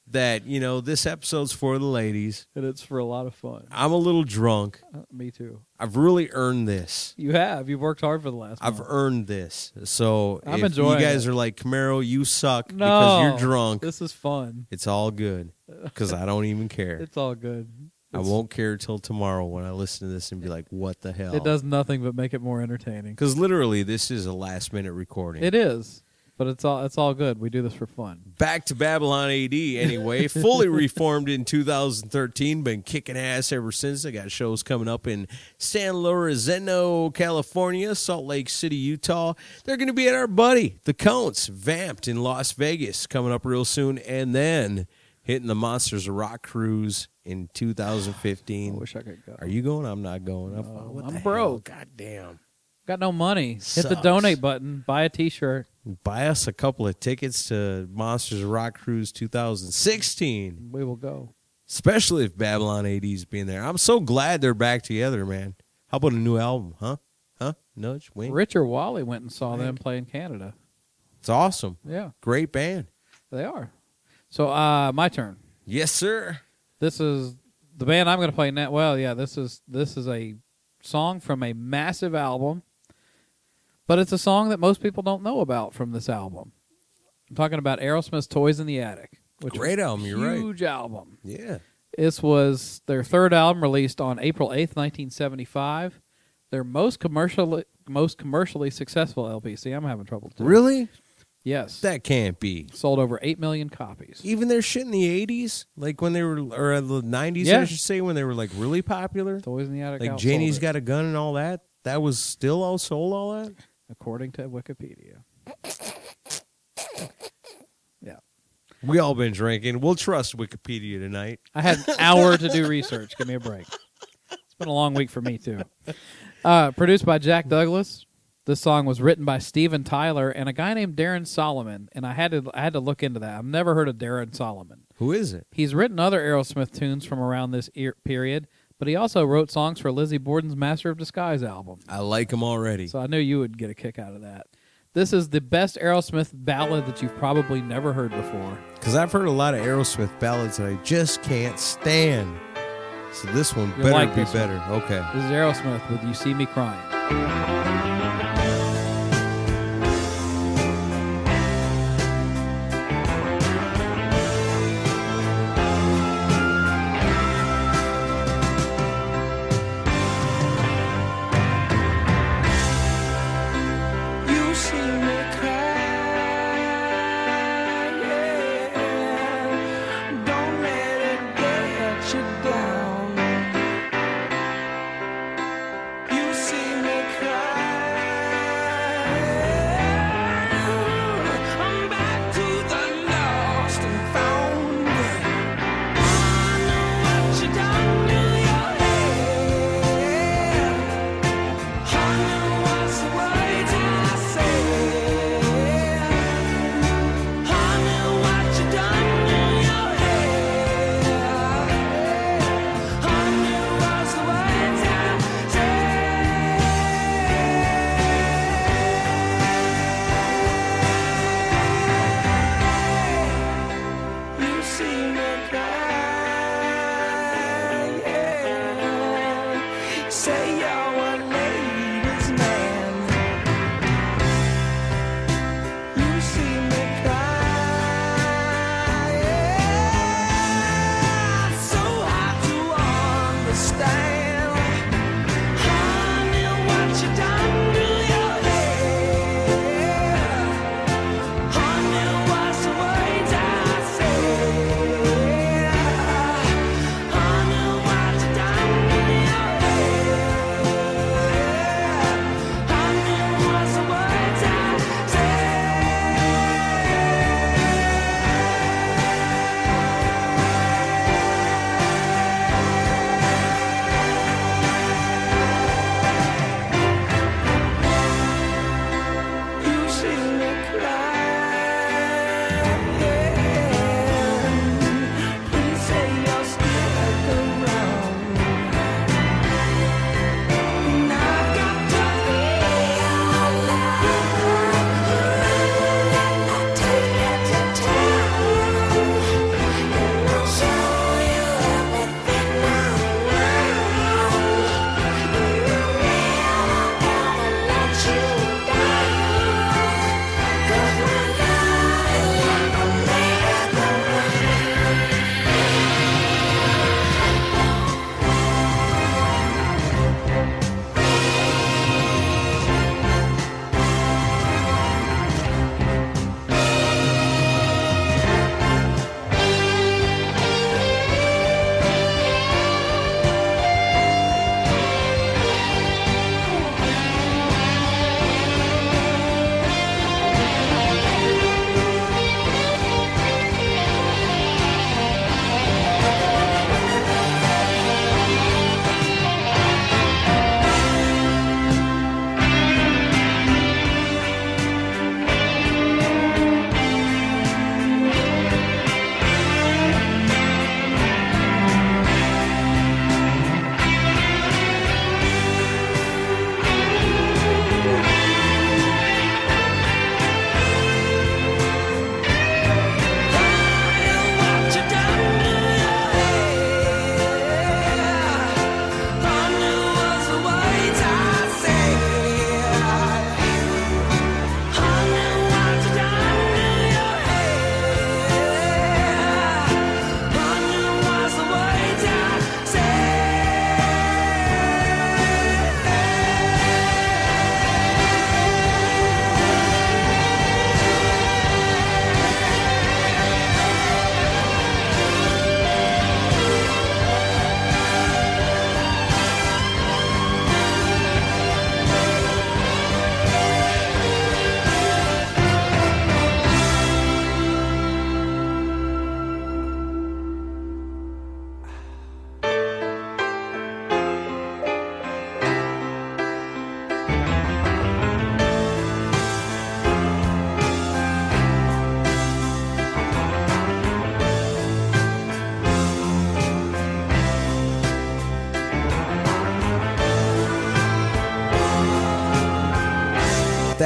that, you know, this episode's for the ladies. And it's for a lot of fun. I'm a little drunk. Uh, me too. I've really earned this. You have. You've worked hard for the last. I've month. earned this. So I'm if enjoying you guys it. are like, Camaro, you suck no, because you're drunk, This is fun. it's all good because I don't even care. It's all good. I won't care till tomorrow when I listen to this and be like, what the hell? It does nothing but make it more entertaining. Because literally, this is a last minute recording. It is, but it's all it's all good. We do this for fun. Back to Babylon AD anyway. Fully reformed in 2013. Been kicking ass ever since. I got shows coming up in San Lorenzo, California, Salt Lake City, Utah. They're going to be at our buddy, the Counts, Vamped in Las Vegas, coming up real soon. And then hitting the Monsters of Rock cruise in 2015. I wish I could go. Are you going? I'm not going. I'm, what I'm the broke. Hell? God damn. Got no money. Hit the Sucks. donate button. Buy a T-shirt. Buy us a couple of tickets to Monsters of Rock Cruise 2016. We will go. Especially if Babylon AD's being there. I'm so glad they're back together, man. How about a new album, huh? Huh? Nudge, wink. Richard Wally went and saw them play in Canada. It's awesome. Yeah, Great band. they are. So, uh, my turn. Yes, sir. This is the band I'm going to play now. Well, yeah, this is this is a song from a massive album, but it's a song that most people don't know about from this album. I'm talking about Aerosmith's "Toys in the Attic," which Great album, you're right. Huge album. Yeah. This was their third album released on April 8th, 1975. Their most commercially most commercially successful LP. See, I'm having trouble. Too. Really? Yes. That can't be. sold over 8 million copies. Even their shit in the 80s, like when they were, or the 90s, Yeah. I should say, when they were like really popular. Toys in the Attic Like Janie's Got a Gun and all that. That was still all sold, all that? according to Wikipedia. Yeah. We all been drinking. We'll trust Wikipedia tonight. I had an hour to do research. Give me a break. It's been a long week for me too. Uh, produced by Jack Douglas. This song was written by Steven Tyler and a guy named Darren Solomon, and I had to I had to look into that. I've never heard of Darren Solomon. Who is it? He's written other Aerosmith tunes from around this ear- period, but he also wrote songs for Lizzie Borden's Master of Disguise album. I like him already. So I knew you would get a kick out of that. This is the best Aerosmith ballad that you've probably never heard before. Because I've heard a lot of Aerosmith ballads that I just can't stand. So this one You'll better like be this one. better. Okay. This is Aerosmith with You See Me Crying.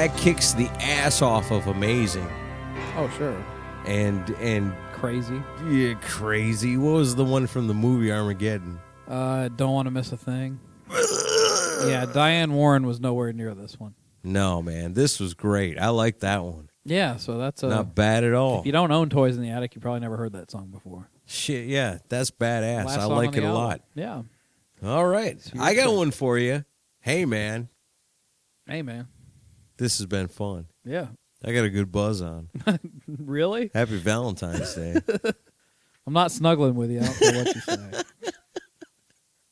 That kicks the ass off of amazing Oh, sure. and and Crazy. yeah, crazy. What was the one from the movie Armageddon? Uh, don't want to miss a thing. yeah, Diane Warren was nowhere near this one. No, man, this was great. I like that one. Yeah, so that's a. Not bad at all. if you don't own Toys in the Attic, you probably never heard that song before. Shit, yeah, that's badass. Last I song like it a album. lot. Yeah. All right, your I got choice. one for you. Hey, man, Hey, man. This has been fun. Yeah. I got a good buzz on. Really? Happy Valentine's Day. I'm not snuggling with you. I don't care what you say.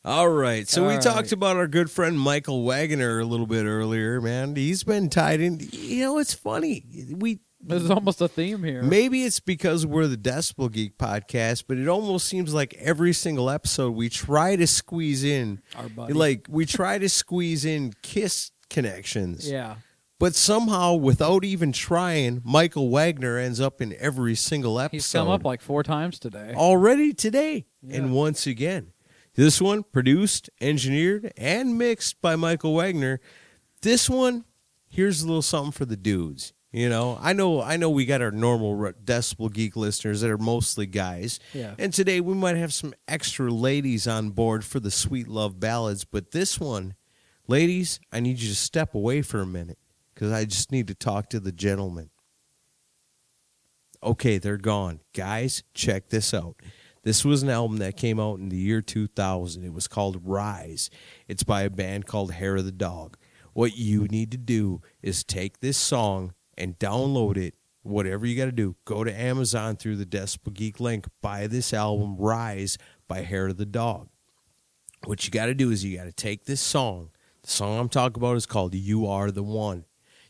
All right. So we All talked about our good friend Michael Wagner a little bit earlier, man. He's been tied in. You know, it's funny. We There's almost a theme here. maybe it's because we're the Decibel Geek podcast, but it almost seems like every single episode we try to squeeze in Our buddy. like we try to squeeze in kiss connections. Yeah. But somehow without even trying, Michael Wagner ends up in every single episode. He's come up like four times today. already today. Yeah. And once again, this one produced, engineered, and mixed by Michael Wagner. This one, here's a little something for the dudes. You know, I know, I know, we got our normal Decibel Geek listeners that are mostly guys, Yeah. and today we might have some extra ladies on board for the sweet love ballads. But this one, ladies, I need you to step away for a minute because I just need to talk to the gentleman. Okay, they're gone. Guys, check this out. This was an album that came out in the year 2000. It was called Rise. It's by a band called Hair of the Dog. What you need to do is take this song and download it. Whatever you got to do, go to Amazon through the Decibel Geek link, buy this album Rise by Hair of the Dog. What you got to do is you got to take this song. The song I'm talking about is called You Are the One.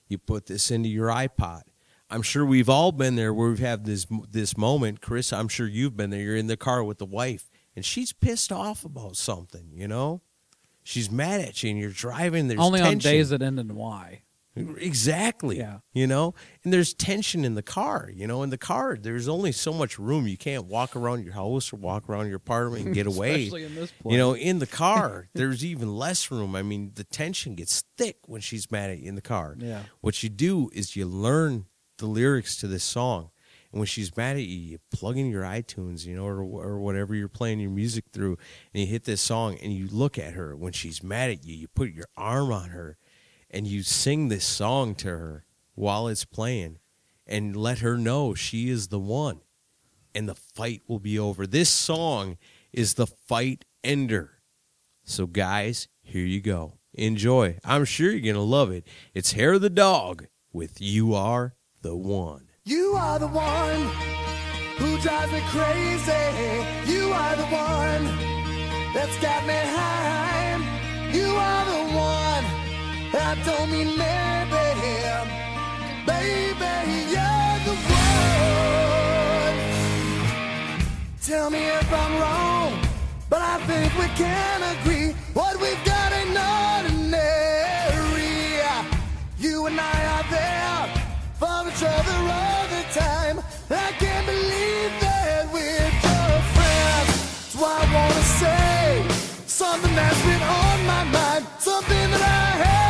You put this into your iPod. I'm sure we've all been there where we've had this this moment, Chris. I'm sure you've been there. You're in the car with the wife, and she's pissed off about something. You know, she's mad at you, and you're driving. There's Only on days that end in Y. Exactly. Yeah. You know, and there's tension in the car. You know, in the car, there's only so much room. You can't walk around your house or walk around your apartment and get away. Especially in this place. You know, in the car, there's even less room. I mean, the tension gets thick when she's mad at you in the car. Yeah. What you do is you learn the lyrics to this song. And when she's mad at you, you plug in your iTunes, you know, or, or whatever you're playing your music through, and you hit this song and you look at her. When she's mad at you, you put your arm on her and you sing this song to her while it's playing and let her know she is the one and the fight will be over. This song is the fight ender. So, guys, here you go. Enjoy. I'm sure you're going to love it. It's Hair of the Dog with You Are the One. You are the one who drives me crazy. You are the one that's got me high. You are the one. I don't mean maybe. Baby, you're the one. Tell me if I'm wrong, but I think we can agree. What we've got ain't ordinary. You and I are there for each other all the time. I can't believe that we're just friends. So I wanna say something that's been on my mind, something that I haven't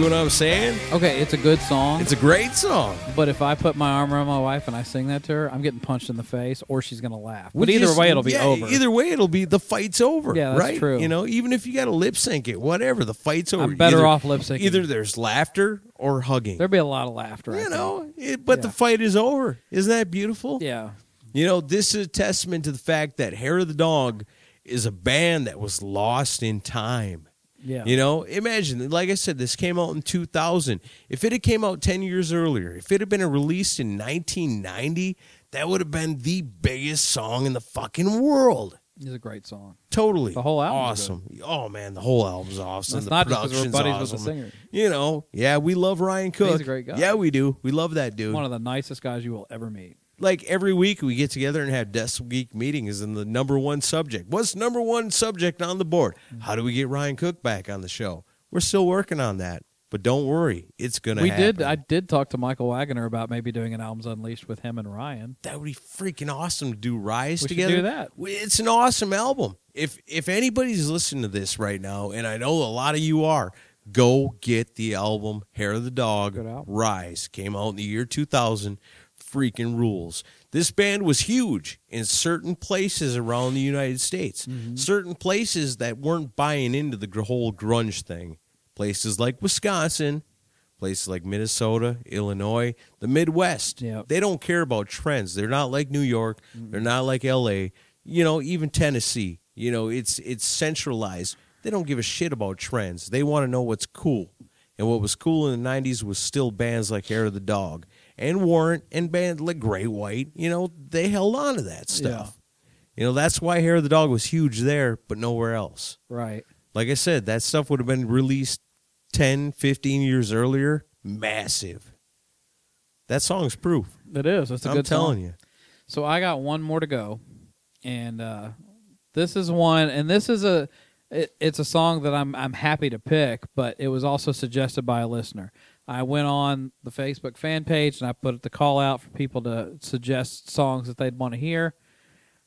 See what I'm saying? Okay, it's a good song. It's a great song. but if I put my arm around my wife and I sing that to her, I'm getting punched in the face, or she's gonna laugh. But either way, it'll be yeah, over. Either way, it'll be the fight's over. Yeah, that's right? true. You know, even if you got to lip sync it, whatever, the fight's over. I'm better Either- off lip syncing. Either there's laughter or hugging. There'd be a lot of laughter. I you think. know, it, but the Yeah. fight is over. Isn't that beautiful? Yeah. You know, this is a testament to the fact that Hair of the Dog is a band that was lost in time. Yeah. You know, imagine, like I said, this came out in 2000. If it had came out 10 years earlier, if it had been released in 1990, that would have been the biggest song in the fucking world. It's a great song. Totally. The whole album. awesome. Oh man, the whole album's awesome. The not just we're production's buddies with the awesome. singer. You know, yeah, we love Ryan Cook. He's a great guy. Yeah, we do. We love that dude. One of the nicest guys you will ever meet. Like every week we get together and have Decibel Geek meetings and the number one subject. What's number one subject on the board? How do we get Ryan Cook back on the show? We're still working on that. But don't worry, it's gonna we happen. did. I did talk to Michael Wagner about maybe doing an albums unleashed with him and Ryan. that would be freaking awesome to do Rise We together. do that. It's an awesome album. If if anybody's listening to this right now, and I know a lot of you are, go get the album Hair of the Dog Rise. Came out in the year 2000. Freaking rules. This band was huge in certain places around the United States. Mm-hmm. Certain places that weren't buying into the whole grunge thing. Places like Wisconsin, places like Minnesota, Illinois, the Midwest. Yep. They don't care about trends. They're not like New York. They're not like LA. You know, even Tennessee. You know, it's it's centralized. They don't give a shit about trends. They want to know what's cool. And what was cool in the '90s was still bands like Hair of the Dog and Warrant and band like Great White. You know, they held on to that stuff. You know, that's why Hair of the Dog was huge there, but nowhere else. Right. Like I said, that stuff would have been released 10, 15 years earlier. Massive. That song's proof. It is. It's a I'm good telling song. you. So I got one more to go, and uh, this is one, and this is a, it, it's a song that I'm I'm happy to pick, but it was also suggested by a listener. I went on the Facebook fan page and I put the call out for people to suggest songs that they'd want to hear,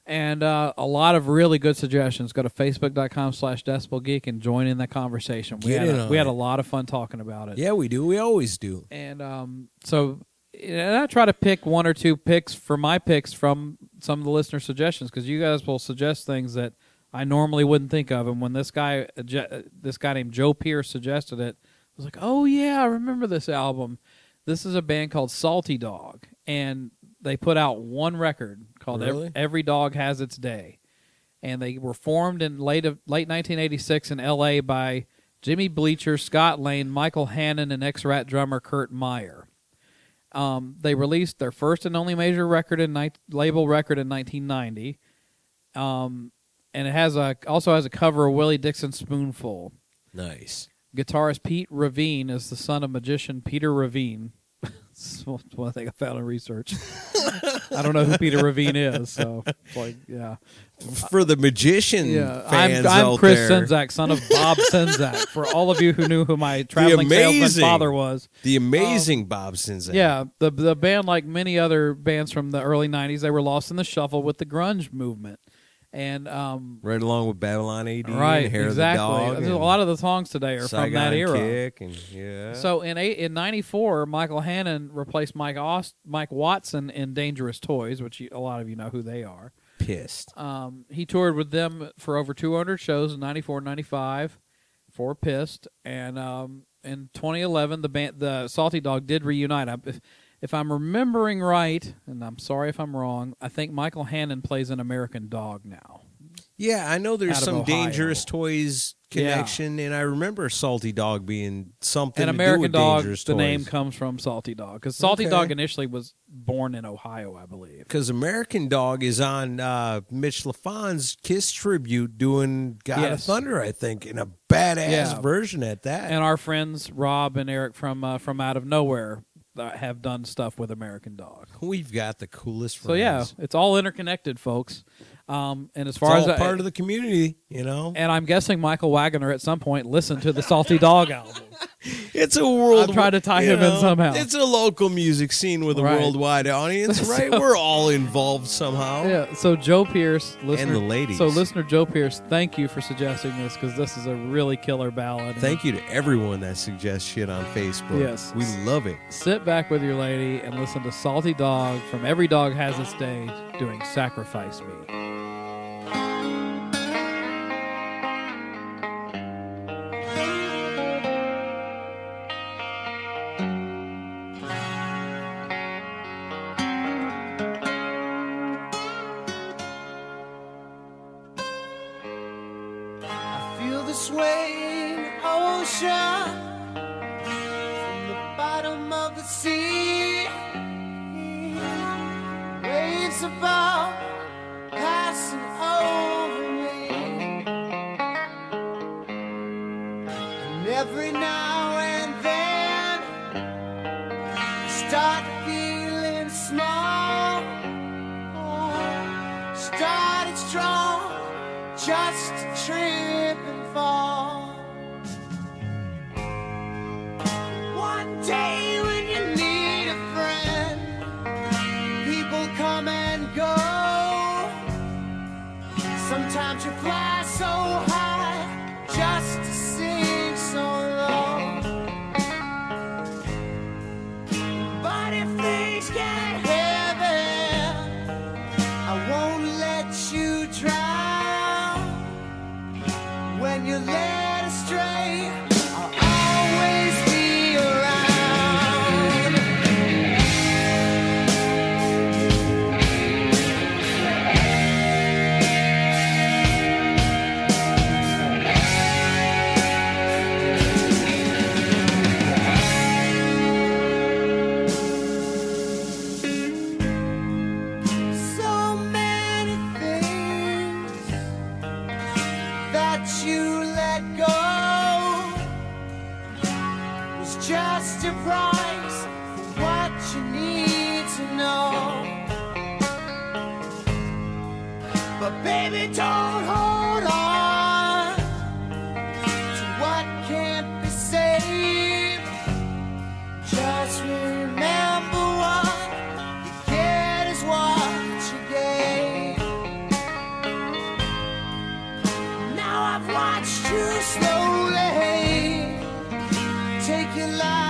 and uh, a lot of really good suggestions. Go to facebook.com slash decibel geek and join in that conversation. We Get had a, we had a lot of fun talking about it. Yeah, we do. We always do. And um, so, and I try to pick one or two picks for my picks from some of the listener suggestions because you guys will suggest things that I normally wouldn't think of. And when this guy, uh, uh, this guy named Joe Pierce suggested it, was like, oh yeah, I remember this album. This is a band called Salty Dog, and they put out one record called Really? Every Dog Has Its Day, and they were formed in late of, late 1986 in L.A. by Jimmy Bleacher, Scott Lane, Michael Hannon, and ex-Rat drummer Kurt Meyer. Um, they released their first and only major record in ni- label record in 1990, um, and it has a also has a cover of Willie Dixon's "Spoonful." Nice. Guitarist Pete Ravine is the son of magician Peter Ravine. That's one thing I found in research. I don't know who Peter Ravine is, so like, yeah, For the magician yeah. fans I'm, I'm out Chris there, Czynszak, son of Bob Czynszak. For all of you who knew who my traveling salesman amazing- father was, the um, amazing Bob Czynszak. Yeah, the the band, like many other bands from the early '90s, they were lost in the shuffle with the grunge movement, and um, Right along with Babylon AD right, and Hair exactly. of the Dog. There's a lot of the songs today are from that era. Kick and yeah. So in eight, in '94, Michael Hannon replaced Mike Aust- Mike Watson in Dangerous Toys, which you, a lot of you know who they are. pissed. Um, he toured with them for over 200 shows in 94, 95 for Pissed, and um, in 2011, the band, the Salty Dog, did reunite. I, if, I'm remembering right, and I'm sorry if I'm wrong, I think Michael Hannon plays an American Dog now. Yeah, I know there's some Ohio. dangerous toys Yeah. connection, and I remember Salty Dog being something do American with Dog, dangerous the toys. name comes from Salty Dog because Salty Okay. Dog initially was born in Ohio, I believe. because American Dog is on uh, Mitch Lafon's Kiss tribute doing God of Thunder, I think, in a badass Yeah. version at that. And our friends Rob and Eric from uh, from Out of Nowhere uh, have done stuff with American Dog. We've got the coolest friends. So yeah, it's all interconnected, folks. Um, and as far as I- part of the community, you know. and I'm guessing Michael Wagner at some point listened to the Salty Dog album. It's a world. I'll try to tie him in somehow. It's a local music scene with a Right. worldwide audience, right? So- We're all involved somehow. Yeah. So Joe Pierce, listener, the ladies. So listener Joe Pierce, thank you for suggesting this because this is a really killer ballad. Thank you to everyone that suggests shit on Facebook. Yes. we love it. Sit back with your lady and listen to Salty Dog from Every Dog Has Its Day doing Sacrifice Me. Take your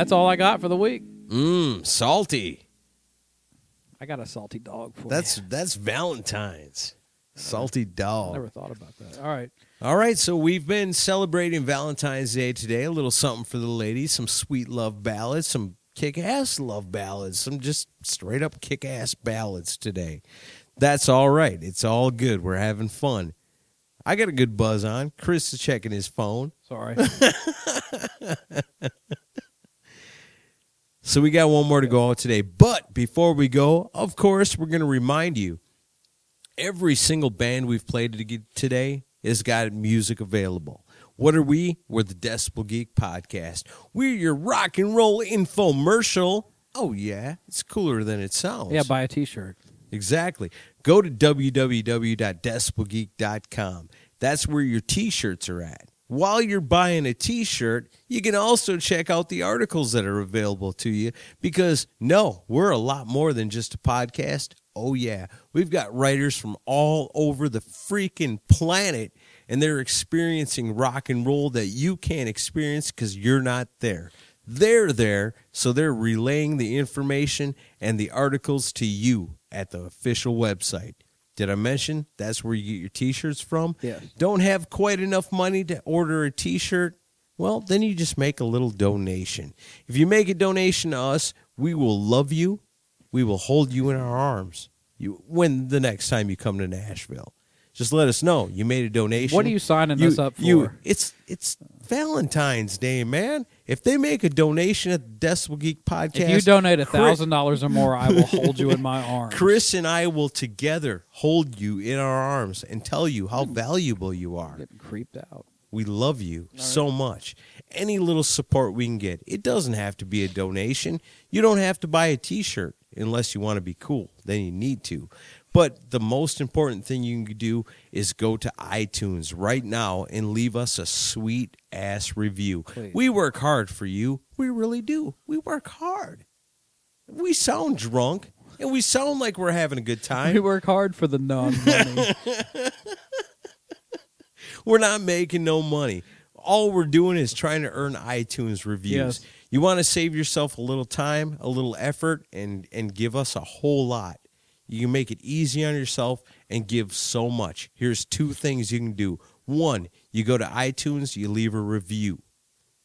that's all I got for the week. Mmm, salty. I got a salty dog for That's you. that's Valentine's. Salty dog. Never thought about that. All right. All right, so we've been celebrating Valentine's Day today. A little something for the ladies, some sweet love ballads, some kick ass love ballads, some just straight up kick ass ballads today. That's all right. It's all good. We're having fun. I got a good buzz on. Chris is checking his phone. Sorry. So we got one more to go out today. But before we go, of course, we're going to remind you every single band we've played today has got music available. What are we? We're the Decibel Geek Podcast. We're your rock and roll infomercial. Oh, yeah. It's cooler than it sounds. yeah, buy a T-shirt. Exactly. Go to www.decibelgeek.com. That's where your t shirts are at. While you're buying a t shirt, you can also check out the articles that are available to you because, no, we're a lot more than just a podcast. Oh, yeah. We've got writers from all over the freaking planet, and they're experiencing rock and roll that you can't experience because you're not there. They're there, so they're relaying the information and the articles to you at the official website. Did I mention that's where you get your t shirts from? Yes. Don't have quite enough money to order a t shirt? Well, then you just make a little donation. If you make a donation to us, we will love you. We will hold you in our arms. You when the next time you come to Nashville. Just let us know you made a donation. What are you signing this up for? You, for? it's it's Valentine's Day, man. If they make a donation at the Decibel Geek Podcast, If you donate a thousand dollars or more, I will hold you in my arms. Chris and I will together hold you in our arms and tell you how valuable you are. getting creeped out. We love you so much. Any little support we can get. It doesn't have to be a donation. You don't have to buy a t shirt unless you want to be cool. Then you need to. But the most important thing you can do is go to iTunes right now and leave us a sweet ass review. Please. We work hard for you. We really do. We work hard. We sound drunk and we sound like we're having a good time. We work hard for the non-money. We're not making no money. All we're doing is trying to earn iTunes reviews. Yes. You want to save yourself a little time, a little effort, and and give us a whole lot. You can make it easy on yourself and give so much. Here's two things you can do. One, you go to iTunes, you leave a review.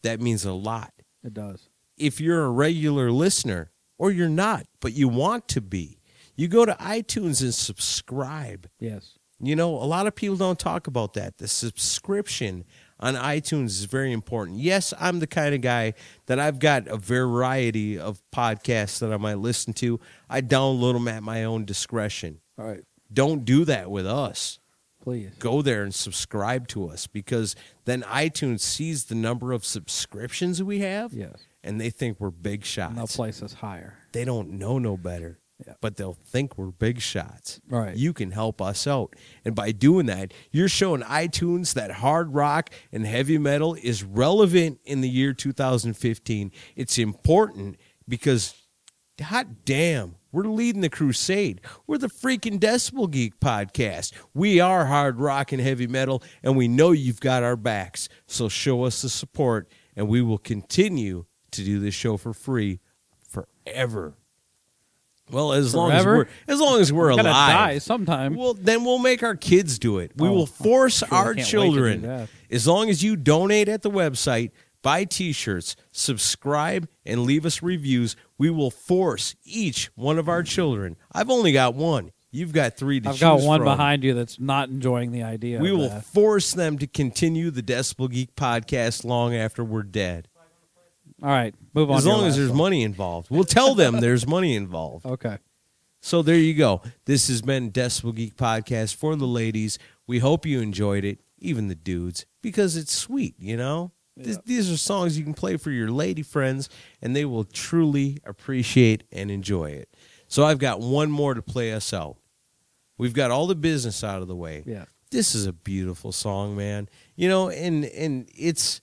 That means a lot. it does. If you're a regular listener, or you're not, but you want to be, you go to iTunes and subscribe. Yes. You know, a lot of people don't talk about that. The subscription on iTunes is very important. Yes, I'm the kind of guy that I've got a variety of podcasts that I might listen to. I download them at my own discretion. All right. Don't do that with us. Please. Go there and subscribe to us because then iTunes sees the number of subscriptions we have Yes. and they think we're big And they'll shots. place us higher. They don't know no better. Yeah. But they'll think we're big shots. Right. You can help us out. And by doing that, you're showing iTunes that hard rock and heavy metal is relevant in the year 2015. It's important because, hot damn, we're leading the crusade. We're the freaking Decibel Geek podcast. We are hard rock and heavy metal, and we know you've got our backs. So show us the support, and we will continue to do this show for free forever. Well, as long as we're as long as we're Gotta alive. die sometime. Well, then we'll make our kids do it. We Oh, will oh, force sure, our can't wait to do children. As long as you donate at the website, buy T-shirts, subscribe, and leave us reviews, we will force each one of our children. I've only got one. You've got three to I've got one from. behind you that's not enjoying the idea. We will that. force them to continue the Decibel Geek podcast long after we're dead. All right, move on. As to your long as last there's one. money involved, we'll tell them there's money involved. Okay. So there you go. This has been Decibel Geek Podcast for the ladies. We hope you enjoyed it, even the dudes, because it's sweet, you know? Th- These are songs you can play for your lady friends, and they will truly appreciate and enjoy it. So I've got one more to play us out. We've got all the business out of the way. Yeah. This is a beautiful song, man. You know, and and it's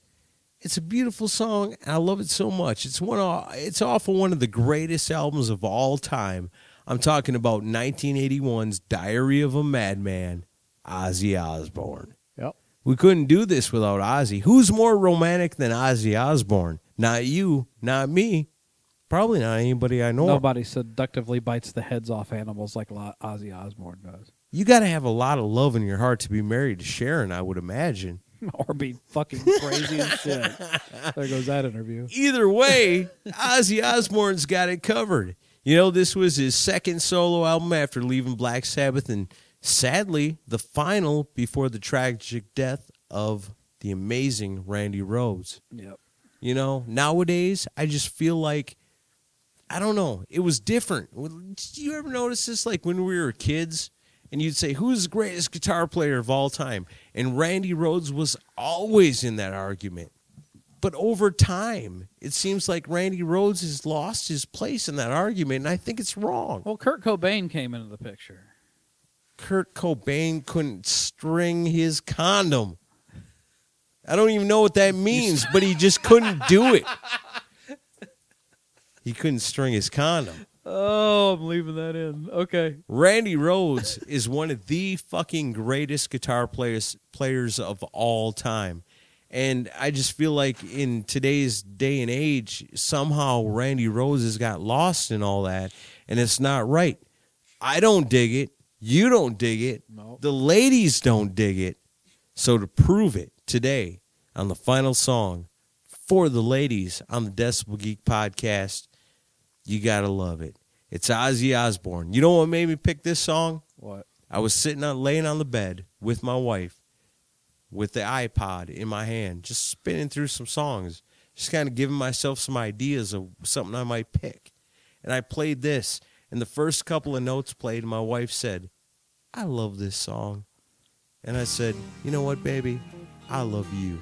it's a beautiful song. And I love it so much. It's one. Of, it's off of one of the greatest albums of all time. I'm talking about 1981's Diary of a Madman, Ozzy Osbourne. Yep. We couldn't do this without Ozzy. Who's more romantic than Ozzy Osbourne? Not you, not me, probably not anybody I know. Nobody seductively bites the heads off animals like Ozzy Osbourne does, You got to have a lot of love in your heart to be married to Sharon, I would imagine. or be fucking crazy as shit. There goes that interview. Either way, Ozzy Osbourne's got it covered. You know, this was his second solo album after leaving Black Sabbath, and sadly, the final before the tragic death of the amazing Randy Rhoads. Yep. You know, nowadays, I just feel like, I don't know, it was different. Did you ever notice this? Like when we were kids, and you'd say, Who's the greatest guitar player of all time? And Randy Rhoads was always in that argument. But over time, it seems like Randy Rhoads has lost his place in that argument, and I think it's wrong. Well, Kurt Cobain came into the picture. Kurt Cobain couldn't string his condom. I don't even know what that means, but he just couldn't do it. He couldn't string his condom. Oh, I'm leaving that in. Okay. Randy Rhoads is one of the fucking greatest guitar players players of all time. And I just feel like in today's day and age, somehow Randy Rhoads has got lost in all that, and it's not right. I don't dig it. You don't dig it. No. The ladies don't dig it. So to prove it today on the final song for the ladies on the Decibel Geek podcast, you gotta love it. It's Ozzy Osbourne. You know what made me pick this song? What? I was sitting on laying on the bed with my wife with the iPod in my hand, just spinning through some songs, just kind of giving myself some ideas of something I might pick. And I played this, and the first couple of notes played, and my wife said, I love this song. And I said, You know what, baby? I love you.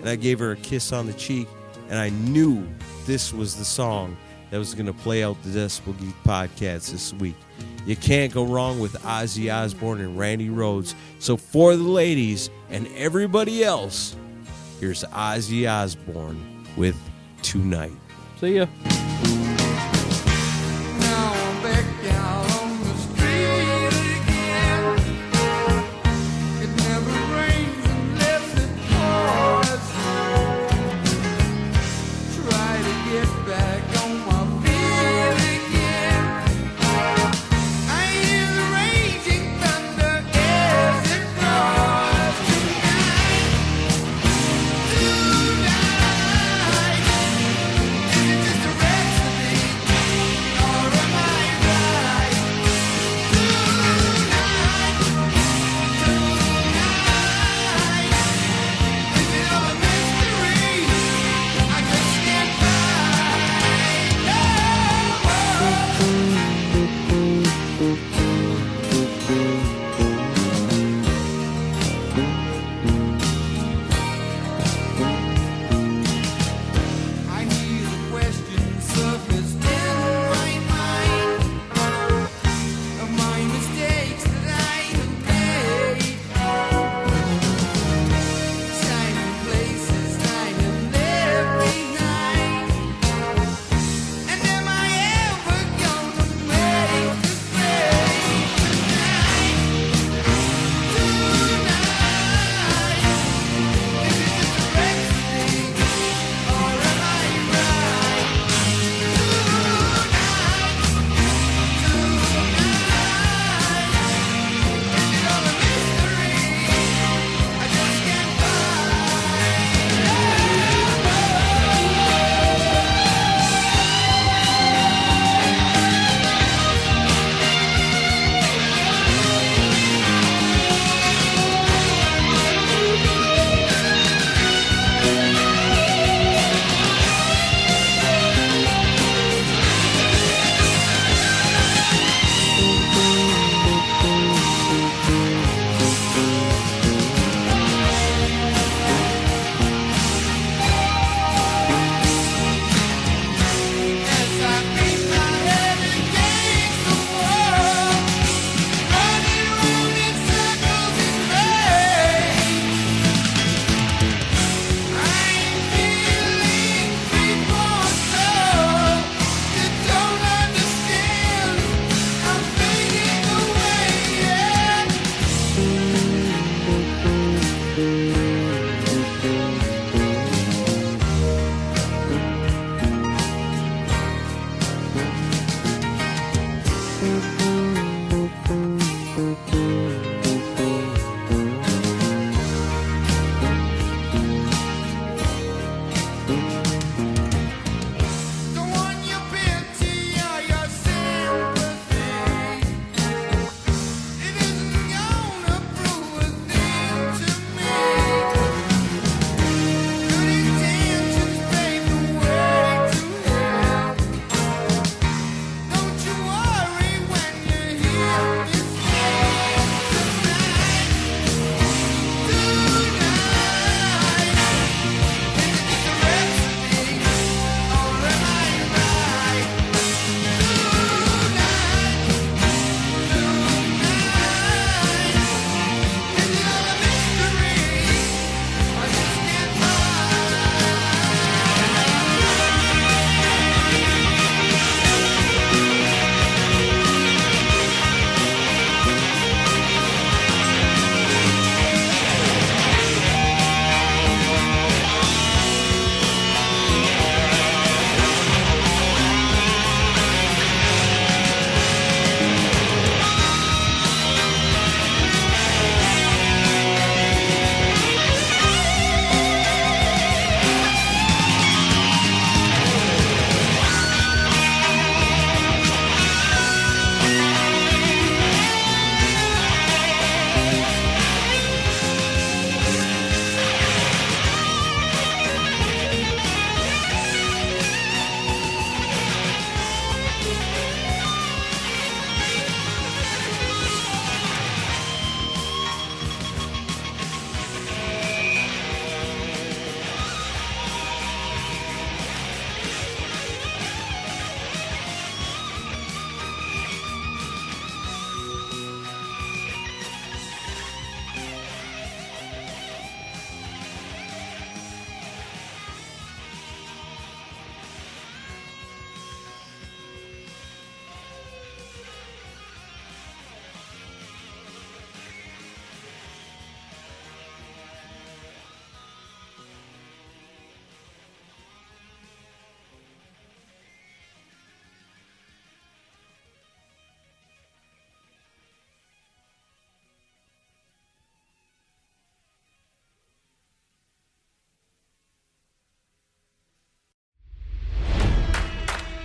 And I gave her a kiss on the cheek, and I knew this was the song that was going to play out the Decibel Geek podcast this week. You can't go wrong with Ozzy Osbourne and Randy Rhoads. So for the ladies and everybody else, here's Ozzy Osbourne with Tonight. See ya.